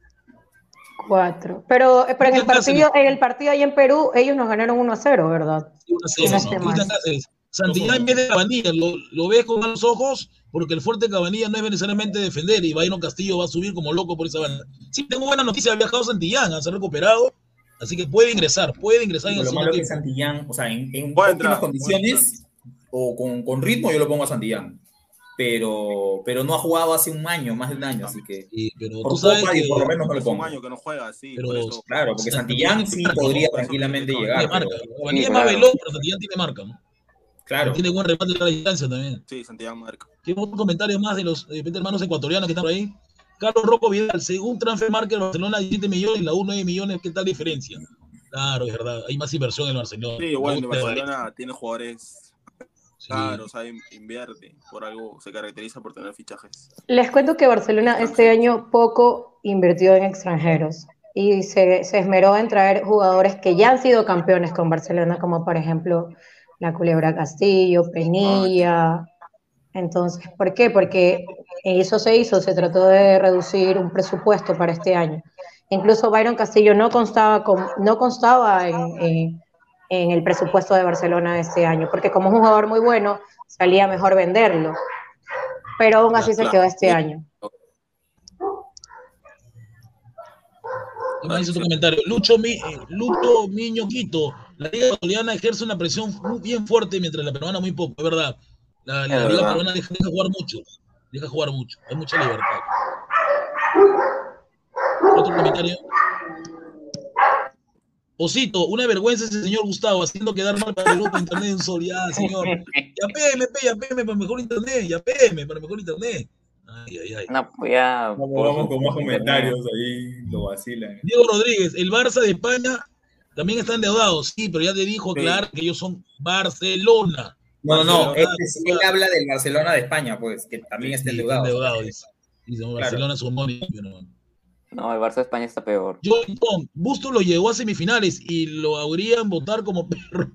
C: Cuatro. Pero, pero en el partido, en el partido ahí en Perú, ellos nos ganaron 1 a 0, ¿verdad?
E: Una
C: Si
E: cero,
C: no
E: ¿no?
C: esté mal.
E: Cristian Cáceres, Santillán en vez de Cabanilla, lo, lo ves con malos ojos porque el fuerte Cabanilla no es necesariamente defender y Bayron Castillo va a subir como loco por esa banda. Sí, tengo buena noticia, ha viajado Santillán, se ha recuperado, así que puede ingresar, puede ingresar en el
B: Lo malo es que. Santillán, o sea, en, en
F: entrar,
B: condiciones o con, con ritmo yo lo pongo a Santillán. Pero, pero no ha jugado hace un año, más de un año, así que
E: pero
B: por
E: tú sabes que-
B: por lo menos no lo
F: Hace un
B: pongo.
F: año que no juega, sí.
E: Pero-
F: por eso.
B: Claro, porque Santillán sí podría tranquilamente llegar.
E: Tiene marca.
B: pero-
E: Cabanilla es más veloz, pero Santillán tiene marca, ¿no?
B: Claro.
E: Tiene buen remate a la distancia también.
F: Sí, Santiago Marco.
E: Tengo otro comentario más de los de repente, hermanos ecuatorianos que están por ahí. Carlos Rocco Vidal, según Transfer Market, Barcelona 17 millones, la U 9 millones, ¿qué tal diferencia? Claro, es verdad, hay más inversión en el Barcelona.
F: Sí,
E: te vale.
F: Barcelona tiene jugadores caros, sabe, invierte, por algo se caracteriza por tener fichajes.
C: Les cuento que Barcelona este año poco invirtió en extranjeros y se, se esmeró en traer jugadores que ya han sido campeones con Barcelona, como por ejemplo la Culebra Castillo, Penilla. Entonces, ¿por qué? Porque eso se hizo, se trató de reducir un presupuesto para este año. Incluso Byron Castillo no constaba, con, no constaba en, en- en el presupuesto de Barcelona de este año, porque como es un jugador muy bueno, salía mejor venderlo. Pero aún así se
E: claro.
C: quedó este año.
E: ¿Qué más dice tu comentario? Lucho, Mi, eh, Lucho Miño Quito. La Liga Ecuatoriana ejerce una presión muy bien fuerte mientras la peruana muy poco, es verdad. La, la
G: Es
E: Liga
G: verdad.
E: peruana deja, deja jugar mucho. Deja jugar mucho. Hay mucha libertad. Otro comentario. Osito, una vergüenza ese señor Gustavo haciendo quedar mal para el grupo de internet de un sol. Ya, señor. Ya PM, ya PM para mejor internet. Ya PM para mejor internet. Ay, ay, ay.
G: No, pues ya.
B: Vamos,
G: por
B: vamos con más
G: por
B: comentarios ahí, lo vacilan.
E: Diego Rodríguez, el Barça de España también está endeudado, sí, pero ya te dijo
B: Sí.
E: claro que ellos son Barcelona.
B: No, no, no,
E: Barcelona,
B: este, sí, él habla del Barcelona de España, pues, que también está endeudado.
E: endeudado, dice. Dice,
B: Claro.
E: Barcelona es un money, no.
G: No, el Barça de España está peor.
E: John Tom, Busto lo llevó a semifinales y lo habrían votar como perro.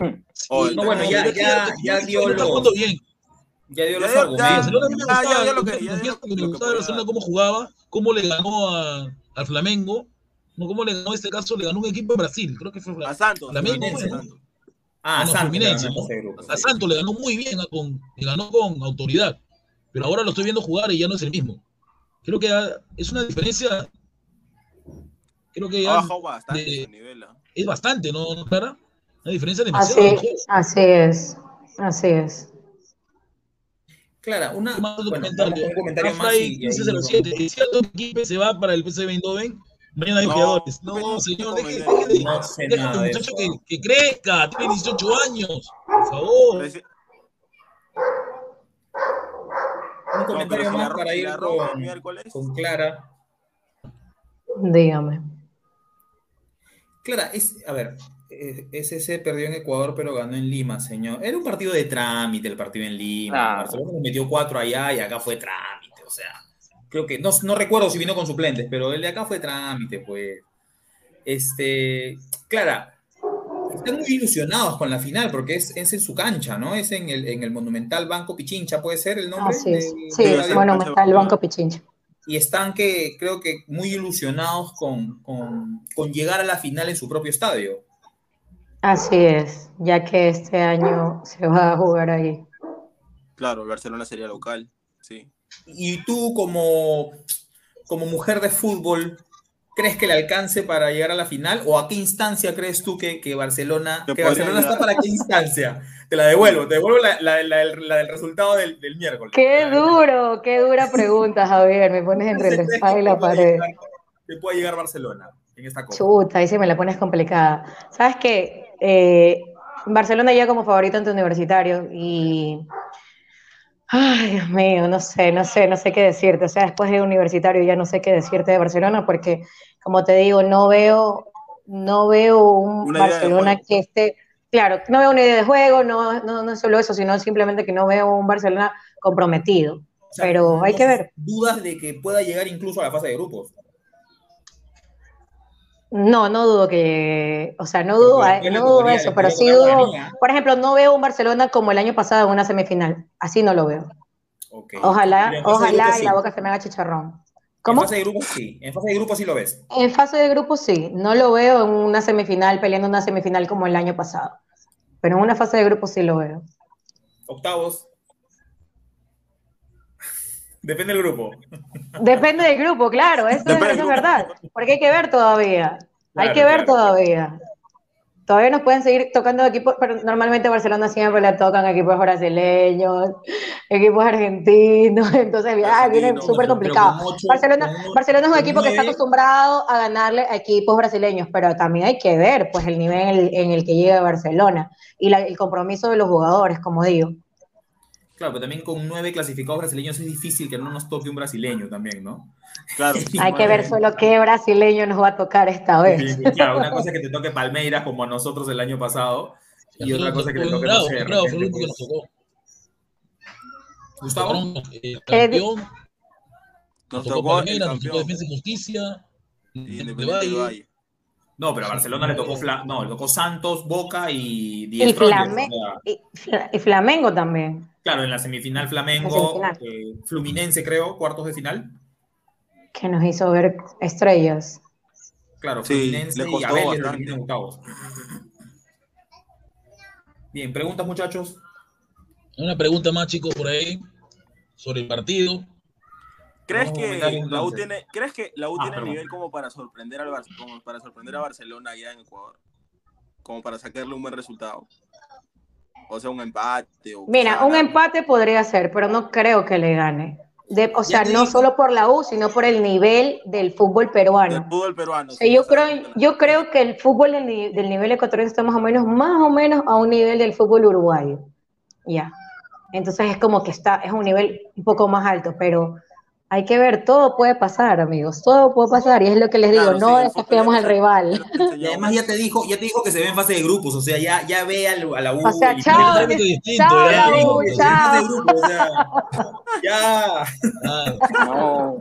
E: Sí,
F: Oh,
B: no, bueno, ya- ya-
E: que-
B: ya
E: que
B: dio
E: bien.
B: Ya dio
F: Ya
B: los
F: dio-
B: argumentos.
F: ya- ya- ya lo que-
E: yo
F: ya
E: que
F: lo
E: me
F: que
E: gustaba Barcelona cómo jugaba, cómo le ganó a- al Flamengo, no cómo le ganó en este caso, le ganó un equipo de Brasil, creo que fue
F: A Santos.
E: Fue, ¿no?
F: Santos.
B: Ah,
E: no,
B: Santos,
E: A. Santos le ganó muy bien, con, le ganó con autoridad. Pero ahora lo estoy viendo jugar y ya no es el mismo. Creo que es una diferencia. Creo que
F: Ha bajado bastante
E: de-
F: su nivel. ¿ah?
E: es bastante, ¿no, ¿no, Clara? Una diferencia demasiado.
C: Así,
E: mejor.
C: así es, así es.
B: Clara, una, un comentario más
E: Afray
B: y- y ahí
E: 1507. ¿Es cierto que Kipe se va para el PSV Eindhoven? Mañana hay
F: No,
E: jugadores.
F: no,
E: señor, deje, deje de-
B: no sé
E: deje
B: nada
E: a tu
B: de
E: muchacho que, que crezca. Tiene 18 años. Por favor.
B: Un comentario más para ir con,
F: miércoles,
B: con Clara.
C: Dígame.
B: Clara, es, a ver, eh, SC perdió en Ecuador, pero ganó en Lima, señor. Era un partido de trámite el partido en Lima.
G: Ah.
B: Barcelona metió cuatro allá y acá fue trámite. O sea, creo que no, no recuerdo si vino con suplentes, pero el de acá fue trámite, pues. Este, Clara, están muy ilusionados con la final porque es, es en su cancha, ¿no? Es en el, en el Monumental Banco Pichincha, ¿puede ser el nombre?
C: Así es. Sí,
B: del
F: sí,
B: estadio?
C: bueno,
F: cancha
C: está el
F: de
C: Banco Pichincha.
B: y están que creo que muy ilusionados con, con, con llegar a la final en su propio estadio.
C: Así es, ya que este año se va a jugar ahí.
F: claro, el Barcelona sería local. Sí.
B: Y tú como, como mujer de fútbol, ¿Crees que le alcance para llegar a la final? ¿O a qué instancia crees tú que, que Barcelona,
F: Te
B: que Barcelona está para qué instancia? Te la devuelvo, te devuelvo la, la- la- la del resultado del, del miércoles.
C: Qué duro, qué dura pregunta, Javier. Me pones entre la espada y la pared.
B: Te puede llegar Barcelona en esta copa.
C: Chuta, ahí sí me la pones complicada. ¿Sabes qué? Eh, Barcelona llega como favorito ante Universitario y... Ay, Dios mío, no sé, no sé, no sé qué decirte. O sea, después de Universitario ya no sé qué decirte de Barcelona porque, como te digo, no veo, no veo un
F: Una
C: Barcelona que esté... Claro, no veo una idea de juego, no, no, no es solo eso, sino simplemente que no veo un Barcelona comprometido.
B: O sea,
C: Pero hay que ver.
B: Dudas de que pueda llegar incluso a la fase de grupos.
C: No, no dudo que, o sea, no dudo, no dudo eso, pero sí dudo, por ejemplo, no veo un Barcelona como el año pasado en una semifinal, así no lo veo.
B: Ok.
C: Ojalá,
B: en
C: ojalá y
B: sí.
C: la boca se me haga chicharrón.
B: En
C: ¿Cómo?
B: fase de grupos sí. En fase de grupos sí lo ves.
C: En fase de grupos sí, no lo veo en una semifinal, peleando una semifinal como el año pasado, pero en una fase de grupos sí lo veo.
B: Octavos. Depende del grupo.
C: Depende del grupo, claro, eso, es, eso es verdad, porque hay que ver todavía, hay que ver
B: claro.
C: todavía. Todavía nos pueden seguir tocando equipos, pero normalmente a Barcelona siempre le tocan equipos brasileños, equipos argentinos, entonces ah, viene súper complicado.
B: ocho-
C: Barcelona,
B: ocho-
C: Barcelona es un equipo que está acostumbrado a ganarle a equipos brasileños, pero también hay que ver pues el nivel en el que llega Barcelona y la- el compromiso de los jugadores, como digo.
B: Claro, pero también con nueve clasificados brasileños es difícil que no nos toque un brasileño también, ¿no?
F: Claro.
C: Hay que ver solo qué brasileño nos va a tocar esta vez.
B: Sí, claro, una cosa es que te toque Palmeiras como a nosotros el año pasado y otra cosa es que te toque, no sé,
E: Bravo fue el
B: repente,
E: único que nos tocó.
B: Gustavo.
E: Eh,
C: Eh,
E: campeón,
F: Nos
E: nos tocó Palmeiras, nos tocó
F: campeón
E: Defensa y Justicia, Independiente
F: Valle.
B: No, pero a Barcelona le tocó, Fla- no, le tocó Santos, Boca y
C: Y,
B: Diez
C: y Fla- y Flamengo también.
B: Claro, en la semifinal Flamengo,
C: La semifinal.
B: eh, Fluminense creo, cuartos de final.
C: que nos hizo ver estrellas.
B: Claro,
F: Sí,
B: Fluminense
F: le
B: y
F: costó
B: Abel
F: bastante.
B: eliminan en octavos. Bien, preguntas muchachos.
E: Una pregunta más, chicos, por ahí, sobre el partido.
F: ¿Crees que la U tiene, ¿crees que la U
B: Ah,
F: tiene
B: perdón.
F: nivel como para sorprender al Bar- como para sorprender a Barcelona allá en Ecuador? Como para sacarle un buen resultado. O sea, un empate. O
C: Mira, un empate podría ser, pero no creo que le gane. De- o sea, no
B: digo.
C: solo por la U, sino por el nivel del fútbol
F: del
C: peruano.
F: fútbol peruano.
C: O sea,
F: sí,
C: yo creo, yo creo que el fútbol del, del nivel ecuatoriano está más o menos, más o menos a un nivel del fútbol uruguayo. Ya. Entonces es como que está, es un nivel un poco más alto, pero hay que ver, todo puede pasar, amigos, todo puede pasar, y es lo que les digo,
F: Claro,
C: no
F: sí,
C: desafiamos al rival.
F: ya
B: Y además ya te dijo, ya te dijo que se ve en fase de grupos, o sea, ya, ya ve al- a la U.
C: O sea,
B: y-
C: chao,
E: distinto,
C: chao,
E: ya
C: la U, chao.
B: grupos, o sea, ya.
G: No,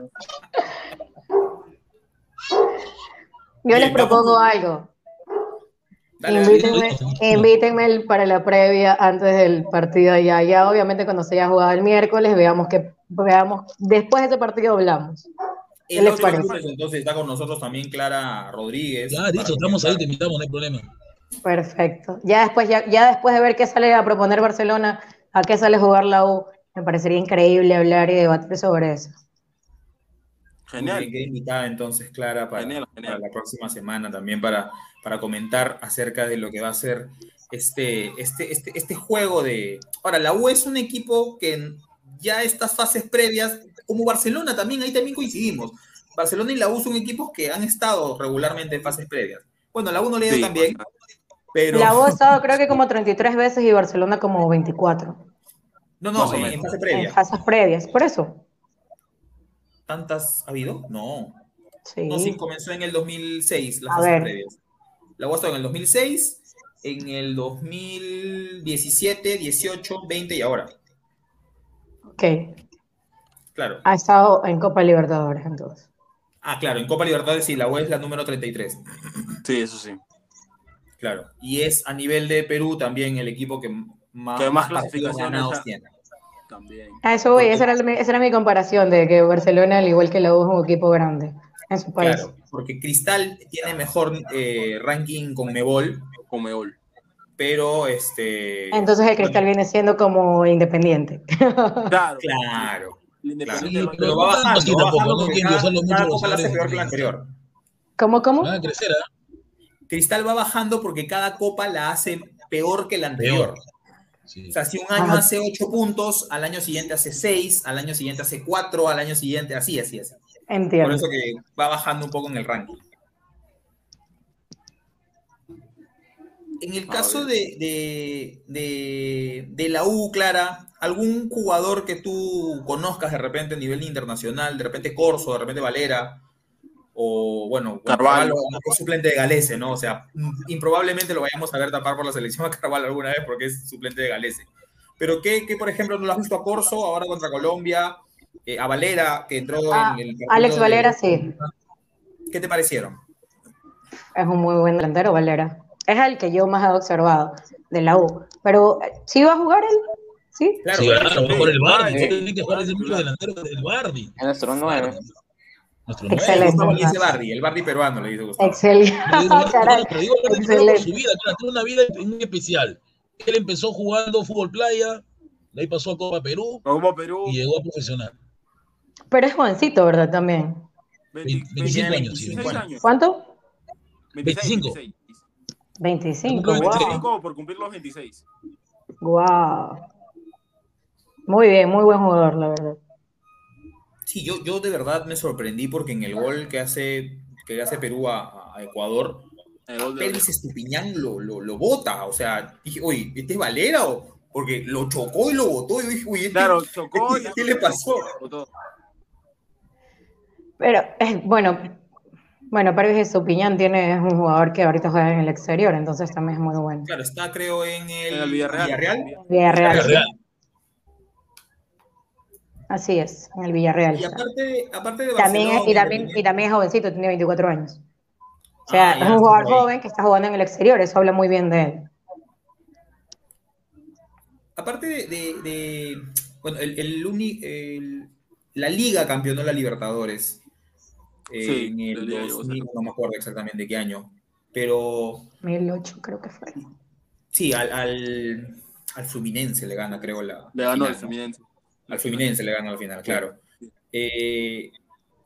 C: Yo les propongo algo.
B: Dale.
C: Invítenme, para la previa antes del partido allá. Ya obviamente cuando se haya jugado el miércoles, veamos que veamos, después de ese partido hablamos. ¿Qué
B: El
C: les
B: otro
C: parece?
B: miércoles, entonces está con nosotros también Clara Rodríguez.
E: ya, listo, estamos ahí, te invitamos, no hay problema.
C: Perfecto. Ya después, ya, ya después de ver qué sale a proponer Barcelona, a qué sale jugar la U, me parecería increíble hablar y debatir sobre eso.
F: Genial.
B: bien, queda invitada entonces Clara para,
F: Genial, genial.
B: para la próxima semana también para, para comentar acerca de lo que va a ser este, este, este, este juego de... Ahora, la U es un equipo que en ya estas fases previas, como Barcelona también, ahí también coincidimos. Barcelona y la U son equipos que han estado regularmente en fases previas. Bueno, la U no le ha ido
F: Sí,
B: tan bien, pero...
C: La U ha estado creo que como 33 veces y Barcelona como 24
B: No, no, en,
F: menos.
B: en fase
C: en
B: previa.
C: fases previas. Por eso.
B: ¿Tantas ha habido? No.
C: Sí.
B: No, sí, comenzó en el 2006, las
C: A
B: fases
C: ver.
B: previas. La estado en el 2006, en el 2017, 18, 20 y ahora.
C: Ok.
B: Claro.
C: Ha estado en Copa Libertadores entonces.
B: Ah, claro, en Copa Libertadores sí, la U es la número 33.
F: Sí, eso sí.
B: Claro. Y es a nivel de Perú también el equipo que más,
F: Que más clasificaciones
B: tiene.
F: También.
C: A eso voy, esa era, mi- esa era mi comparación de que Barcelona, al igual que la U, es un equipo grande en su país.
B: Claro, porque Cristal tiene mejor eh, ranking con Mebol,
F: Comeol.
B: pero este.
C: Entonces el Cristal viene siendo como independiente.
F: Claro.
B: Claro.
F: Independiente
E: Sí, pero
B: va bajando,
E: así
B: va
E: tampoco,
B: bajando porque cada,
E: endosarlo mucho
B: cada
E: los
B: copa la hace
E: errores
B: peor que la
E: de-
B: anterior.
C: ¿Cómo, cómo?
E: Crecer, ¿ah?
B: Cristal va bajando porque cada copa la hace peor que la anterior.
E: Sí.
B: O sea, si un año
C: Ajá.
B: hace ocho puntos, al año siguiente hace seis, al año siguiente hace cuatro, al año siguiente así, así, así. Por
C: Entiendo.
B: eso que va bajando un poco en el ranking. En el caso de, de, de- de la U, Clara, ¿algún jugador que tú conozcas de repente a nivel internacional, de repente Corso, de repente Valera, o bueno,
F: Carvalho.
B: es suplente de Galese, ¿no? O sea, improbablemente lo vayamos a ver tapar por la selección a Carvalho alguna vez porque es suplente de Galese. Pero ¿qué, qué, por ejemplo, no lo has visto a Corso ahora contra Colombia? Eh, a Valera, que entró
C: Ah,
B: en el partido
C: Alex
B: de-
C: Valera, sí.
B: ¿Qué te parecieron?
C: Es un muy buen delantero, Valera. Es el que yo más he observado de la U. Pero, eh, ¿sí va a jugar él? ¿Sí?
B: Claro,
E: Sí,
B: claro,
E: claro, mejor el Bardi.
F: Sí.
E: Tiene que jugar ese mucho delantero del Bardi.
G: Es nuestro.
E: Nuestro
C: Excelente.
B: Dice. Bardi, el Bardi peruano le dice Gustavo.
C: Excelente.
E: nueve.
C: Caray,
E: Pero digo, Bardi tuvo
C: excelente.
E: su vida, claro, tuvo una vida muy especial. Él empezó jugando fútbol playa, de ahí pasó a Copa Perú
F: Como Perú,
E: y llegó a profesional.
C: Pero es jovencito, ¿verdad? También.
F: 20
E: 25 años,
F: 26
E: sí,
F: años.
C: ¿Cuánto?
F: 26,
E: 25.
F: 26.
C: 25.
E: Cumple
C: Wow.
F: 25 por cumplir los 26.
C: Wow. Muy bien, muy buen jugador, la verdad.
B: Sí, yo, yo de verdad me sorprendí porque en el gol que hace, que hace Perú a, a Ecuador, Félix Estupiñán lo, lo, lo bota. O sea, dije, oye, ¿este es Valera? O, porque lo chocó y lo botó. Y yo dije, oye, ¿este-
F: Claro, chocó y
B: ¿qué le pasó?
F: botó.
C: Pero, eh, bueno, bueno, Pérez Estupiñán tiene, es un jugador que ahorita juega en el exterior, entonces también es muy bueno.
B: Claro, está creo en el,
F: En el Villarreal.
C: Villarreal, sí.
E: Real.
C: Así es, en el Villarreal.
B: Y aparte aparte de
C: También es, y, también, y también es jovencito, tiene 24 años. O sea,
B: Ah,
C: es un jugador joven que está jugando en el exterior, eso habla muy bien de él.
B: aparte de, de- de- bueno, el, el uni- el- la Liga campeonó la Libertadores eh,
F: Sí,
B: en el
F: Liga llegó a
B: 2000, no me acuerdo exactamente de qué año, pero
C: 2008 creo que fue.
B: sí, al, al, al Fluminense le gana, creo, la
F: Le ganó
B: ¿no?
F: Fluminense.
B: Al Fluminense le gana al final, claro. Eh,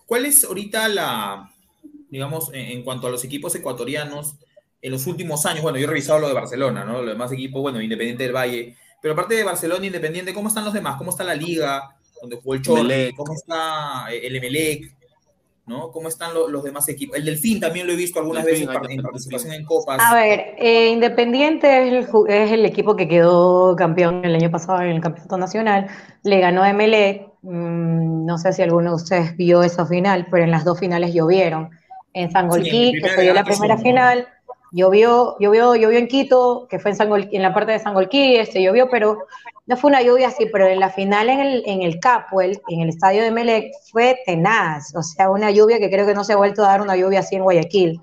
B: ¿Cuál es ahorita la, digamos, en, en cuanto a los equipos ecuatorianos, en los últimos años, bueno, yo he revisado lo de Barcelona, ¿no? Los demás equipos, bueno, Independiente del Valle, pero aparte de Barcelona, Independiente, ¿cómo están los demás? ¿Cómo está la Liga? Donde jugó el
F: Emelec.
B: ¿cómo está eh, el Emelec? ¿No? ¿Cómo están lo- los demás equipos? El Delfín también lo he visto algunas
F: Delfín,
B: veces en participación en copas.
C: A ver, eh, Independiente es el, es el equipo que quedó campeón el año pasado en el campeonato nacional. Le ganó a Emelec. Mm, no sé si alguno de ustedes vio esa final, pero en las dos finales llovieron. En
B: Sí,
C: Sangolquí,
B: la
C: que
B: primera
C: fue la primera final, llovió, en Quito, que fue en, la parte de Sangolquí, este, llovió, pero no fue una lluvia así, pero en la final en el, en el Capuel, en el estadio de Emelec, fue tenaz. O sea, una lluvia que creo que no se ha vuelto a dar una lluvia así en Guayaquil.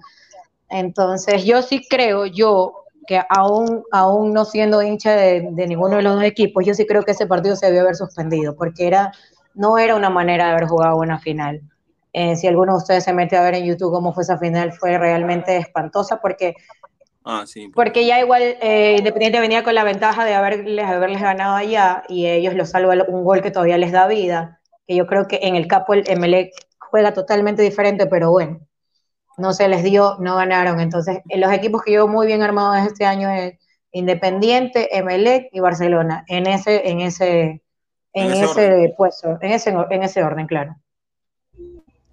C: Entonces, yo sí creo, yo, que aún, aún no siendo hincha de, de ninguno de los dos equipos, yo sí creo que ese partido se debió haber suspendido, porque era, no era una manera de haber jugado una final. Eh, si alguno de ustedes se mete a ver en YouTube cómo fue esa final, fue realmente espantosa, porque,
F: Ah, sí.
C: porque ya igual eh, Independiente venía con la ventaja de haberles, haberles ganado allá, y ellos lo salva un gol que todavía les da vida, que yo creo que en el capo el Emelec juega totalmente diferente, pero bueno, no se les dio, no ganaron. Entonces, en los equipos que llevo muy bien armados este año es Independiente, Emelec y Barcelona, en ese, en ese, en,
F: En ese
C: ese, puesto, en ese, en ese orden, claro.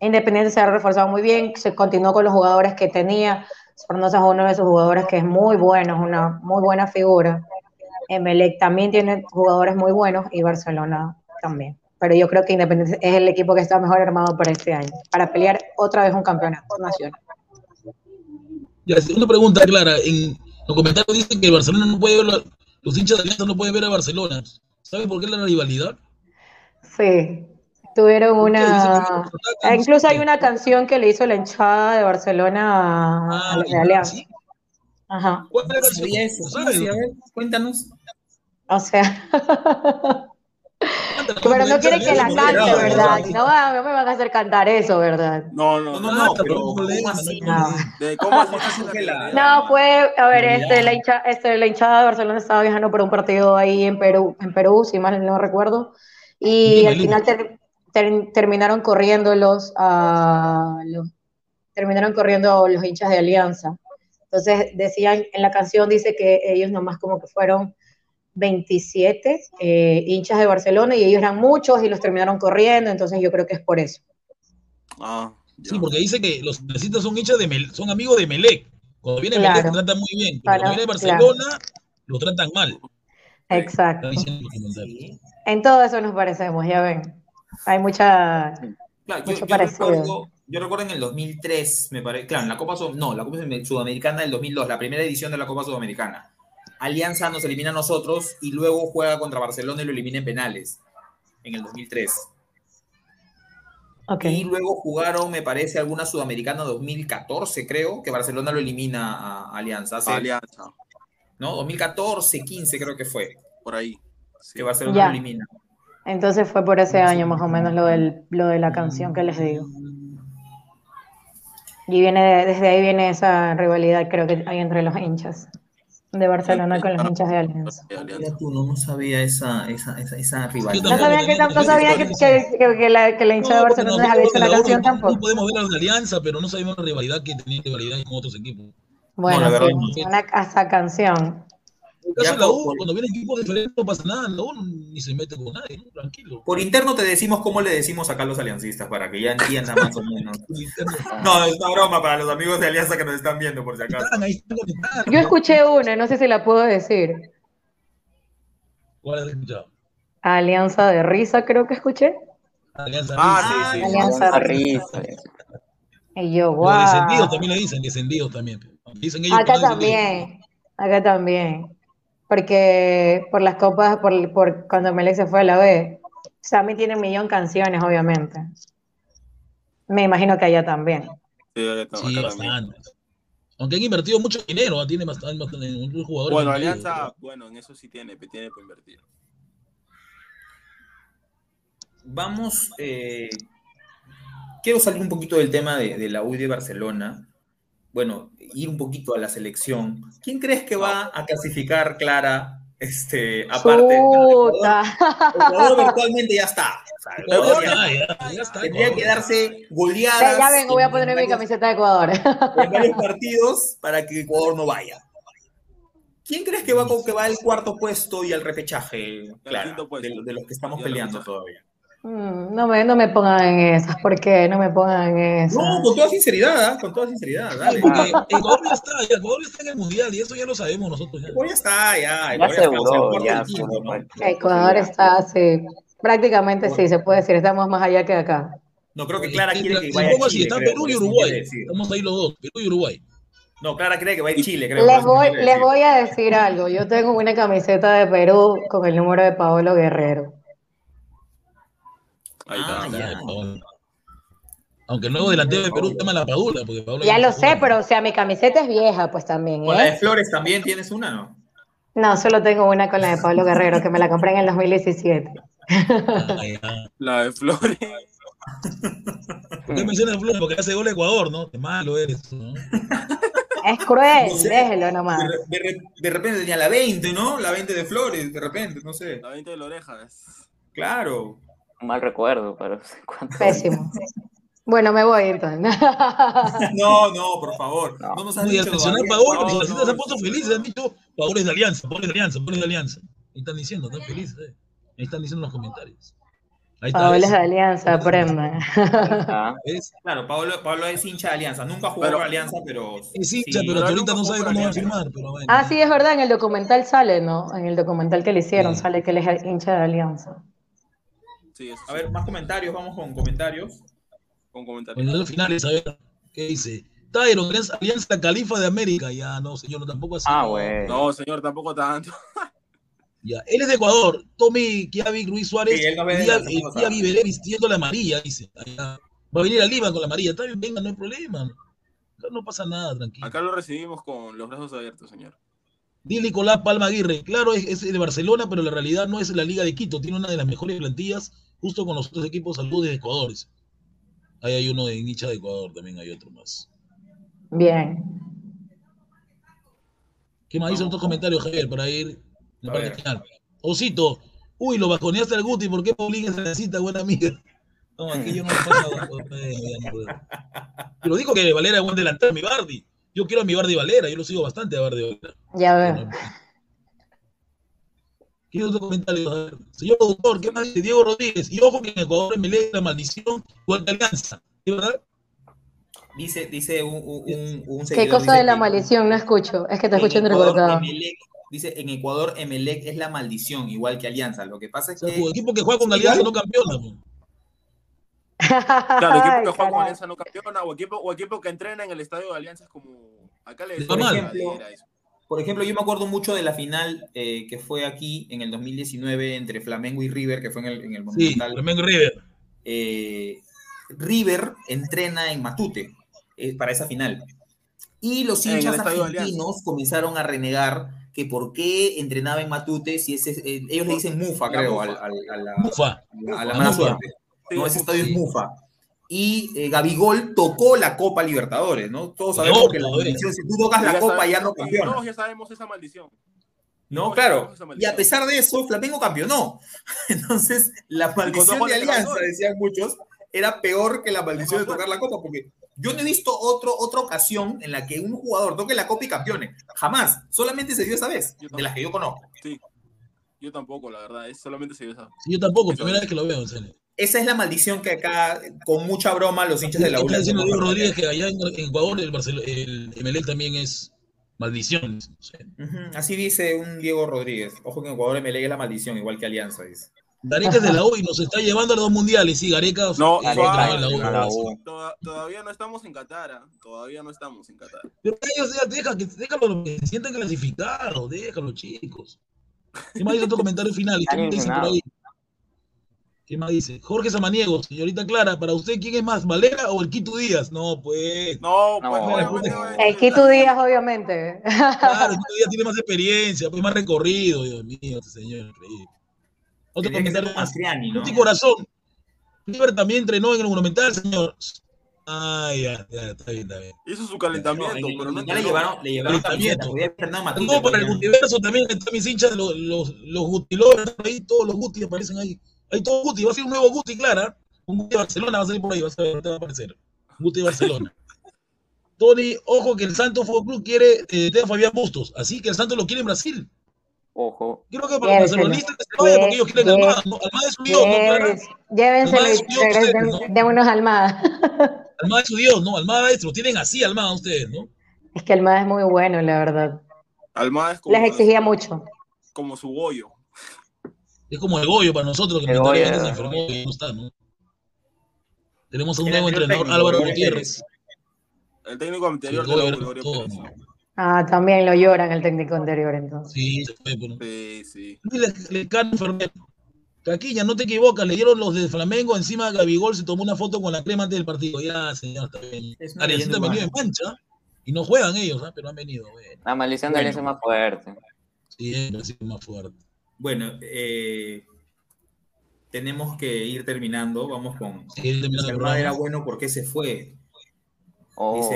C: Independiente se ha reforzado muy bien, se continuó con los jugadores que tenía. Sornosa es uno de esos jugadores que es muy bueno, es una muy buena figura. Emelec también tiene jugadores muy buenos y Barcelona también. Pero yo creo que Independiente es el equipo que está mejor armado para este año, para pelear otra vez un campeonato nacional.
E: Ya, segunda pregunta, Clara. En los comentarios dicen que el Barcelona no puede ver, los hinchas de Alianza no pueden ver a Barcelona. ¿Sabe por qué la rivalidad?
C: Sí, tuvieron una... Ah, Incluso hay una canción que le hizo la hinchada de Barcelona a, a
E: Ah,
C: los de
E: ya,
C: Alianza.
E: ¿sí?
C: Ajá,
E: ¿Cuál es la
B: No
E: canción?
B: sabía eso.
E: ¿No
B: ¿Cómo
E: sabes?
B: así? A ver, cuéntanos.
C: o sea... Pero no quieren que la cante, ¿verdad? No, no me van a hacer cantar eso, ¿verdad?
F: No, no,
B: No,
F: no.
B: no, no,
E: Ah,
B: pero ¿cómo
E: no
B: así?
C: No.
F: De cómo así
B: ¿Cómo
F: se
B: surge la-
C: fue, a ver, este, la, hincha, este, la hinchada de Barcelona estaba viajando por un partido ahí en Perú, en Perú, si mal no recuerdo, y al final ter- ter- terminaron corriéndolos a los, terminaron corriendo los hinchas de Alianza. Entonces decían, en la canción dice que ellos nomás como que fueron 27 eh, hinchas de Barcelona y ellos eran muchos y los terminaron corriendo, entonces yo creo que es por eso.
F: Ah,
E: Sí, porque dice que los necesitas son hinchas de Mel- son amigos de Melec. Cuando viene Melec
C: Claro.
E: te tratan muy bien, pero cuando viene Barcelona lo tratan mal.
C: Exacto. En todo eso nos parecemos, ya ven. Hay mucha...
B: Claro, yo,
C: Mucho
B: yo
C: parecido.
B: recuerdo, yo recuerdo en el 2003, me parece, claro, en la Copa no, la Copa Sudamericana del 2002, la primera edición de la Copa Sudamericana. Alianza nos elimina a nosotros y luego juega contra Barcelona y lo elimina en penales en el 2003.
C: Ok.
B: Y luego jugaron, me parece, alguna Sudamericana 2014, creo, que Barcelona lo elimina a Alianza. hace-
F: Alianza,
B: ¿No? 2014, 15 creo que fue,
F: por ahí.
B: que Barcelona
C: Ya.
B: lo elimina.
C: Entonces fue por ese año más o menos lo, del, lo de la canción que les digo. Y viene de- desde ahí viene esa rivalidad creo que hay entre los hinchas de Barcelona con los hinchas de Alianza.
F: de
B: tú, no, no sabía esa, esa, esa, esa
C: No
B: rivalidad.
C: sabía que, no sabía que, que- que- que la, que la hincha de
E: No, porque
C: Barcelona había hecho
E: de
C: la
E: la
C: canción
E: otra,
C: tampoco.
E: No podemos ver a los de Alianza, pero no sabemos la rivalidad que tenían rivalidad con otros equipos.
C: Bueno,
B: No, la
C: sí, una, hasta canción.
E: En el caso
B: Ya,
E: de la U,
B: por-
E: cuando viene equipos diferentes no pasa nada, la U ni se mete con nadie, ¿no? tranquilo.
B: Por interno te decimos cómo le decimos acá a los aliancistas para que ya entiendan más o menos. No, es una broma para los amigos de Alianza que nos están viendo, por si acaso.
E: Están ahí, están conectados.
C: Yo escuché una, no sé si la puedo decir.
E: ¿Cuál has escuchado?
C: Alianza de Risa, creo que escuché.
E: Alianza
F: Ah,
E: Risa.
F: sí, sí.
C: Alianza
G: Alianza
C: Risa.
G: Risa.
C: Y yo,
E: Los descendidos
C: wow.
E: también le dicen, descendidos también. Dicen ellos
C: Acá también, acá también. Porque por las copas, por, por cuando Melec se fue a la B, Sammy tiene un millón de canciones, obviamente. Me imagino que allá también.
F: Sí,
E: que- Sí, bastante. Aunque han invertido mucho dinero, ¿ah? tiene bastante, jugadores.
F: Bueno. Alianza, bueno, en eso sí tiene, tiene para invertir.
B: Vamos, eh, quiero salir un poquito del tema de, de la U y de Barcelona. Bueno, ir un poquito a la selección. ¿Quién crees que va a clasificar, Clara? Este, aparte,
C: Puta.
B: Ecuador virtualmente ya está. O sea,
E: Ecuador
B: Ecuador ya-
E: ya, ya, ya está.
B: tendría que darse goleadas.
C: ya vengo, voy a
B: en
C: ponerme mi
B: varios-
C: camiseta de Ecuador.
B: en varios partidos para que Ecuador no vaya. ¿Quién crees que va, con, que va al cuarto puesto y al repechaje, Clara, de, de los que estamos peleando todavía?
C: Mm, No me, no me pongan en esas, ¿por qué? No me pongan en esas.
B: No, con toda sinceridad, ¿ah? con toda sinceridad, dale.
E: Porque Ecuador ya está, ya, Ecuador ya está en el mundial y eso ya lo sabemos nosotros. Ya.
B: Ecuador ya está, ya.
G: Ya
B: Ecuador está, el
G: aseguró, ya aseguró
B: ¿no?
G: cualquier
C: Ecuador está así, prácticamente sí, se puede decir, estamos más allá que acá.
B: No, creo que Clara
E: Eh,
B: quiere
E: eh,
B: que vaya a Chile,
E: está Perú y Uruguay. Estamos ahí los dos, Perú y Uruguay.
B: No, Clara cree que va a ir Chile, creo.
C: Les voy, les voy a decir algo, yo tengo una camiseta de Perú con el número de Paolo Guerrero.
F: Ahí
B: Ah,
F: está.
B: ya.
E: Aunque el nuevo delantero de Perú se llama La Padula. Porque Paolo
C: Ya
E: no
C: lo sé, pero o sea, mi camiseta es vieja, pues también,
B: Con la de
C: ¿eh?
B: Flores también tienes una, ¿no?
C: No, solo tengo una con la de Pablo Guerrero, que me la compré en el 2017.
E: Ah, ya.
F: La de Flores.
E: ¿Por qué mencionas Flores? Porque hace gol a Ecuador, ¿no? Qué malo eres. ¿no?
C: Es cruel,
B: No sé.
C: déjelo nomás.
B: De, de de repente tenía la 20, ¿no? La 20 de Flores, de repente, no sé.
F: La 20 de la oreja.
B: Claro.
G: Mal recuerdo, pero no sé cuánto.
C: Pésimo. Bueno, me voy entonces.
B: No, no, por favor. No,
G: No.
B: nos has
E: al
B: dicho.
E: Paolo,
F: No,
E: los
F: no,
E: se han puesto felices. Han dicho, Paolo es de Alianza, Paolo es de Alianza, Paolo es de Alianza. Ahí están diciendo, están felices. eh. Ahí están diciendo en los comentarios. Ahí está.
C: Paola
E: ¿ves?
C: es de Alianza, aprendan.
G: Ah,
E: ¿Ves?
B: Claro, Pablo, Pablo es hincha de Alianza. Nunca jugó
F: Pero-
B: por Alianza, pero.
E: Es hincha,
B: sí.
E: pero hasta ahorita no sabe cómo va a
F: por
E: firmar. Pero bueno.
C: Ah, sí, es verdad, en el documental sale, ¿no? En el documental que le hicieron
E: Sí.
C: sale que él es hincha de Alianza.
F: Sí, eso
B: A
F: sí,
B: ver, más comentarios, vamos con comentarios.
F: con comentarios.
E: Bueno, los finales, a ver, ¿qué dice? Tyron, Alianza, Alianza Califa de América. Ya, no, señor, no, tampoco así.
G: ah,
E: no.
G: güey.
F: No, señor, tampoco tanto.
E: Ya, él es de Ecuador. Tommy Kiavi Ruiz Suárez.
B: Sí, él no
E: día, el viviré vistiendo la amarilla, dice. Allá. Va a venir a Lima con la amarilla. Está bien, venga, no hay problema. Acá no pasa nada, tranquilo.
F: Acá lo recibimos con los brazos abiertos, señor.
E: Di Nicolás Palma Aguirre. Claro, es, es de Barcelona, pero la realidad no es la Liga de Quito. Tiene una de las mejores plantillas, justo con los otros equipos saludos de Ecuador. Ahí hay uno de Nicha de Ecuador, también hay otro más.
C: Bien.
E: ¿Qué más dicen otros comentarios, Javier, para ir en parte final? Osito, uy, lo bajoneaste al Guti, ¿por qué Paulín es la cita, buena amiga? No, aquí yo no ya no puedo. Pero dijo que Valera es buen delantero, mi Bardi. Yo quiero a mi Bardi Valera, yo lo sigo bastante a Bardi Valera.
C: Ya veo.
E: ¿Qué otro comentario? A ver, Señor doctor, ¿qué más dice Diego Rodríguez? Y ojo que en Ecuador me lee la maldición igual que Alianza. ¿Es verdad?
B: Dice, dice un, un,
C: ¿Qué cosa
B: dice
C: de la
B: que
C: maldición? No escucho. Es que te
B: en
C: escucho
B: Ecuador,
C: entrecortado.
B: Dice, en Ecuador, Emelec es la maldición, igual que Alianza. Lo que pasa es
E: O sea,
B: que...
E: el equipo que juega con Alianza no campeona. pues.
F: Claro, equipo que juega con. Alianza no campeona, o equipo, o equipo que entrena en el estadio de Alianza es como. Acá le
B: Por
F: decimos
B: ejemplo. Por ejemplo, yo me acuerdo mucho de la final eh, que fue aquí en el 2019 entre Flamengo y River, que fue en el, en el
E: Sí,
B: Monumental.
E: Flamengo y River.
B: Eh, River entrena en Matute eh, para esa final. Y los hinchas argentinos comenzaron a renegar que por qué entrenaba en Matute si ese, eh, ellos le dicen Mufa,
F: La
B: creo,
F: Mufa.
B: al- al- a, la,
E: Mufa.
B: ¿No? Ese estadio es. Mufa. Y eh, Gabigol tocó la Copa Libertadores, ¿no? Todos sabemos que la maldición, si tú tocas la
F: ya
B: Copa
F: sabemos-
B: ya no
F: y
B: campeonas.
F: Todos ya sabemos esa maldición.
B: No, claro. Y a pesar de eso, Flamengo campeonó. Entonces, la maldición de Alianza, decían muchos, era peor que la maldición de tocar la copa, porque yo no he visto otro, otra ocasión en la que un jugador toque la copa y campeone. Jamás. Solamente se dio esa vez, de las que yo conozco.
F: Sí. Yo tampoco, la verdad. Es solamente se dio esa.
E: Sí, yo tampoco, primera vez que lo veo, en serio.
B: Esa es la maldición que acá, con mucha broma, los hinchas de la U.
E: Está diciendo Diego. Rodríguez que allá en, en Ecuador el, Barcelo- el Emelec también es maldición. no sé.
B: Ujú, Así dice un Diego Rodríguez. Ojo que en Ecuador me es la maldición, igual que Alianza, dice.
E: Gareca es de la U y nos está llevando a los dos mundiales. Sí, Gareca
F: No,
E: eh,
F: suave,
E: la U.
G: a la U.
F: Toda- todavía no estamos en Qatar. ¿ah? Todavía no estamos en Qatar.
E: Pero ellos ya deja que déjalo que se sientan clasificados, déjalo, chicos. ¿Qué más dice otro comentario final? ¿Y ¿Qué
G: Están
E: más dice por ahí? ¿Qué más dice? Jorge Samaniego, señorita Clara, para usted, ¿quién es más, Valera o el Quito Díaz? No, pues.
F: No, pues,
G: no.
C: El Quito Díaz, obviamente.
E: Claro, el Quito Díaz tiene más experiencia, pues más recorrido, Dios mío, este señor, increíble. Otro
B: Tendría que ser
E: comentario más.
B: Mastriani, ¿no?
E: Corazón. River también entrenó en el Monumental, señor. Ah, ya, ya, está bien, está bien.
F: Hizo su
B: No,
F: calentamiento,
B: en el
F: pero no
B: le llevaron, le llevaron
E: Calentamiento. No, para el Gutiverso también están mis hinchas, los, los, los ahí todos los Guti aparecen ahí. Hay todo Guti, va a ser un nuevo Guti, Clara. Un Guti de Barcelona va a salir por ahí, vas a ver, te va a aparecer. Un Guti de Barcelona. Tony, ojo que el Santos Fútbol Club quiere eh, tener a Fabián Bustos, así que el Santos lo quiere en Brasil.
G: Ojo.
E: Creo que para los
C: Llévenselo.
E: barcelonistas que se vaya porque ellos quieren Almada. ¿no? Almada es su Dios, ¿no, Clara?
C: Lléves- Llévenselo
E: Almada es Dios, ustedes, ¿no?
C: démonos Almada.
E: Almada es su Dios, ¿no? Almada es, lo tienen así, Almada ustedes, ¿no?
C: Es que Almada es muy bueno, la verdad.
F: Almada es como,
C: Les exigía mucho.
F: como su bollo.
E: Es como el Goyo para nosotros, que
G: El
E: lamentablemente
G: Goyo.
E: se enfermó y no está, ¿no? Tenemos a un nuevo entrenador,
B: técnico,
E: Álvaro Gutiérrez.
F: El técnico anterior
E: Sí,
F: de la
E: Goyo.
C: Ah, también lo lloran el técnico anterior, entonces.
E: Sí, se fue, pero...
F: Sí, sí.
E: Le, le enfermero. Caquilla, no te equivocas, le dieron los de Flamengo encima a Gabigol, se tomó una foto con la crema antes del partido. Ya, señor, está bien.
B: Es leyenda
E: venido en mancha y no juegan ellos, ¿ah? pero han venido. Bueno,
G: La maldición de
B: Bueno.
G: Alianza es más fuerte.
E: siempre ha sido más fuerte.
B: Bueno, eh, tenemos que ir terminando. Vamos con.
E: Sí, terminando
B: era bueno, ¿por qué se fue?
G: Oh.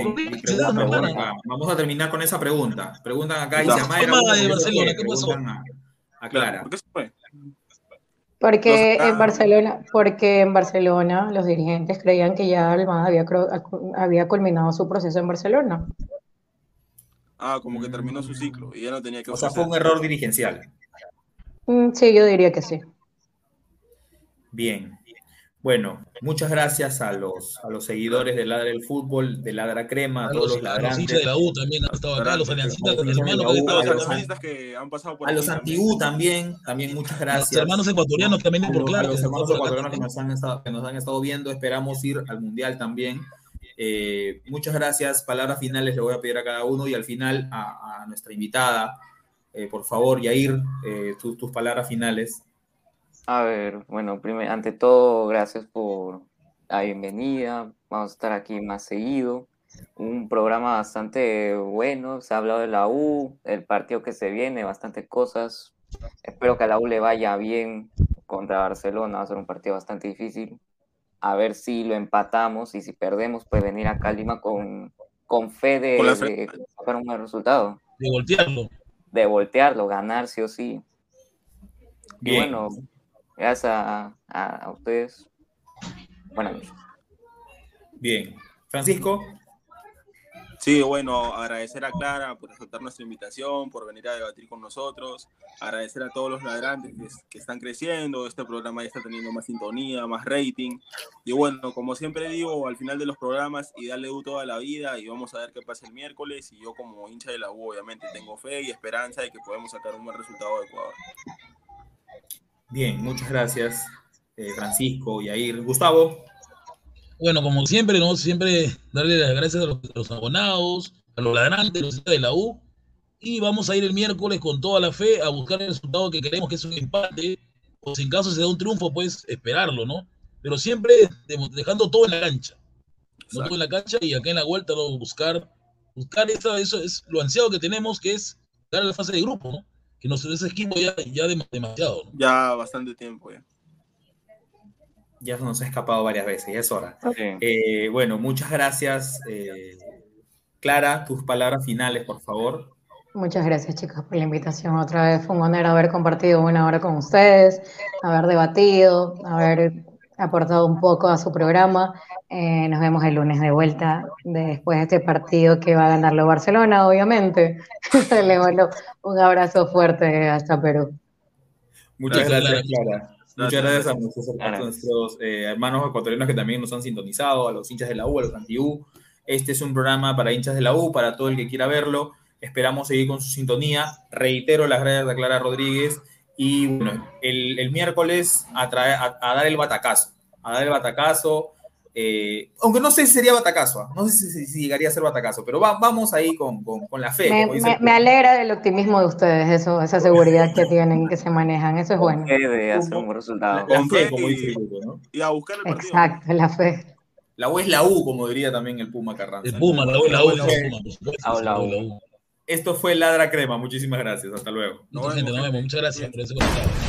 B: Vamos a terminar con esa pregunta. Preguntan acá. Y
F: Ya.
B: si Almada era
E: Tema
B: bueno,
E: de
B: ¿por qué se
E: Barcelona,
B: fue?
E: ¿qué pasó?
B: A, a Clara.
F: ¿Por qué se fue?
C: Porque en Barcelona, porque en Barcelona los dirigentes creían que ya Almada había, había culminado su proceso en Barcelona.
F: Ah, como que terminó su ciclo y ya no tenía que
B: O sea, fue un error dirigencial.
C: Mm, Sí, yo diría que sí.
B: Bien. Bueno, muchas gracias a los, a los seguidores de Ladra el Fútbol, de Ladra Crema, a
E: A
B: todos
E: los,
B: los
E: a los hinchas
B: ladrantes,
E: de la U también han estado acá, los aliancistas, los
B: Los hinchas de
E: hermanos
B: la
E: que
B: U,
E: han
F: A
E: estado
F: los
B: a
E: acá,
F: analistas que han pasado por
B: a los
F: también.
B: anti-U también, también muchas
E: los
B: gracias.
E: hermanos ecuatorianos que vienen
B: A
E: por
B: los, a los hermanos ecuatorianos que
E: también.
B: nos, han estado, que nos han estado viendo, esperamos ir al Mundial también. Eh, muchas gracias, palabras finales le voy a pedir a cada uno y al final a, a nuestra invitada, eh, por favor, Yair, eh, tu- tus palabras finales.
G: A ver, bueno, primero, ante todo, gracias por la bienvenida. Vamos a estar aquí más seguido. Un programa bastante bueno. Se ha hablado de la U, el partido que se viene, bastantes cosas. Espero que a la U le vaya bien contra Barcelona. Va a ser un partido bastante difícil. A ver si lo empatamos y si perdemos, pues venir acá a Lima con, con fe de,
F: Con
G: de sacar un buen resultado.
E: De voltearlo.
G: De voltearlo, ganar sí o sí. Y bueno, gracias a, a- a ustedes. Buenas noches.
B: Bien. Francisco.
F: Sí, bueno, agradecer a Clara por aceptar nuestra invitación, por venir a debatir con nosotros, agradecer a todos los ladrantes que, que, están creciendo, este programa ya está teniendo más sintonía, más rating, y bueno, como siempre digo, al final de los programas, y darle U toda la vida, y vamos a ver qué pasa el miércoles, y yo como hincha de la U, obviamente, tengo fe y esperanza de que podemos sacar un buen resultado de Ecuador.
B: Bien, muchas gracias, eh, Francisco, Yair. Gustavo.
E: Bueno, como siempre, ¿no? Siempre darle las gracias a los, a los abonados, a los ladrantes, a los de la U. Y vamos a ir el miércoles con toda la fe a buscar el resultado que queremos, que es un empate. O si en caso se da un triunfo, pues esperarlo, ¿no? Pero siempre dejando todo en la cancha. No todo en la cancha y acá en la vuelta ¿no? buscar, buscar eso, eso es lo ansiado que tenemos, que es dar la fase de grupo, ¿no? Que nos, ese equipo ya, ya demasiado. ¿no?
F: Ya bastante tiempo, ya
B: ya se nos ha escapado varias veces, ya es hora. Okay. Eh, bueno, muchas gracias. Eh, Clara, tus palabras finales, por favor.
C: Muchas gracias, chicas, por la invitación. Otra vez fue un honor haber compartido una hora con ustedes, haber debatido, haber aportado un poco a su programa. Eh, nos vemos el lunes de vuelta después de este partido que va a ganarlo Barcelona, obviamente. Le mando un abrazo fuerte hasta Perú.
B: Muchas gracias, Clara. Muchas gracias a nuestros, a nuestros eh, hermanos ecuatorianos que también nos han sintonizado, a los hinchas de la U, a los anti-U. Este es un programa para hinchas de la U, para todo el que quiera verlo. Esperamos seguir con su sintonía. Reitero las gracias a Clara Rodríguez. Y bueno, el, el miércoles a, traer, a, a, dar el batacazo. A dar el batacazo. Eh, aunque no sé si sería batacazo, ¿ah? no sé si, si, llegaría a ser batacazo, pero va, vamos ahí con, con, con la fe.
C: Me, me, me, alegra del optimismo de ustedes, eso, esa seguridad que tienen, que se manejan, eso es bueno.
G: de hacer un buen resultado.
B: La, la fe, como dice el grupo, ¿no?
F: Y a buscar el partido.
C: Exacto, la fe.
B: La U es la U, como diría también el Puma Carranza.
E: El Puma, la U, la U, la U.
G: La U.
B: Esto fue Ladra Crema, muchísimas gracias, hasta luego.
E: Mucha gente, nos vemos, muchas gracias por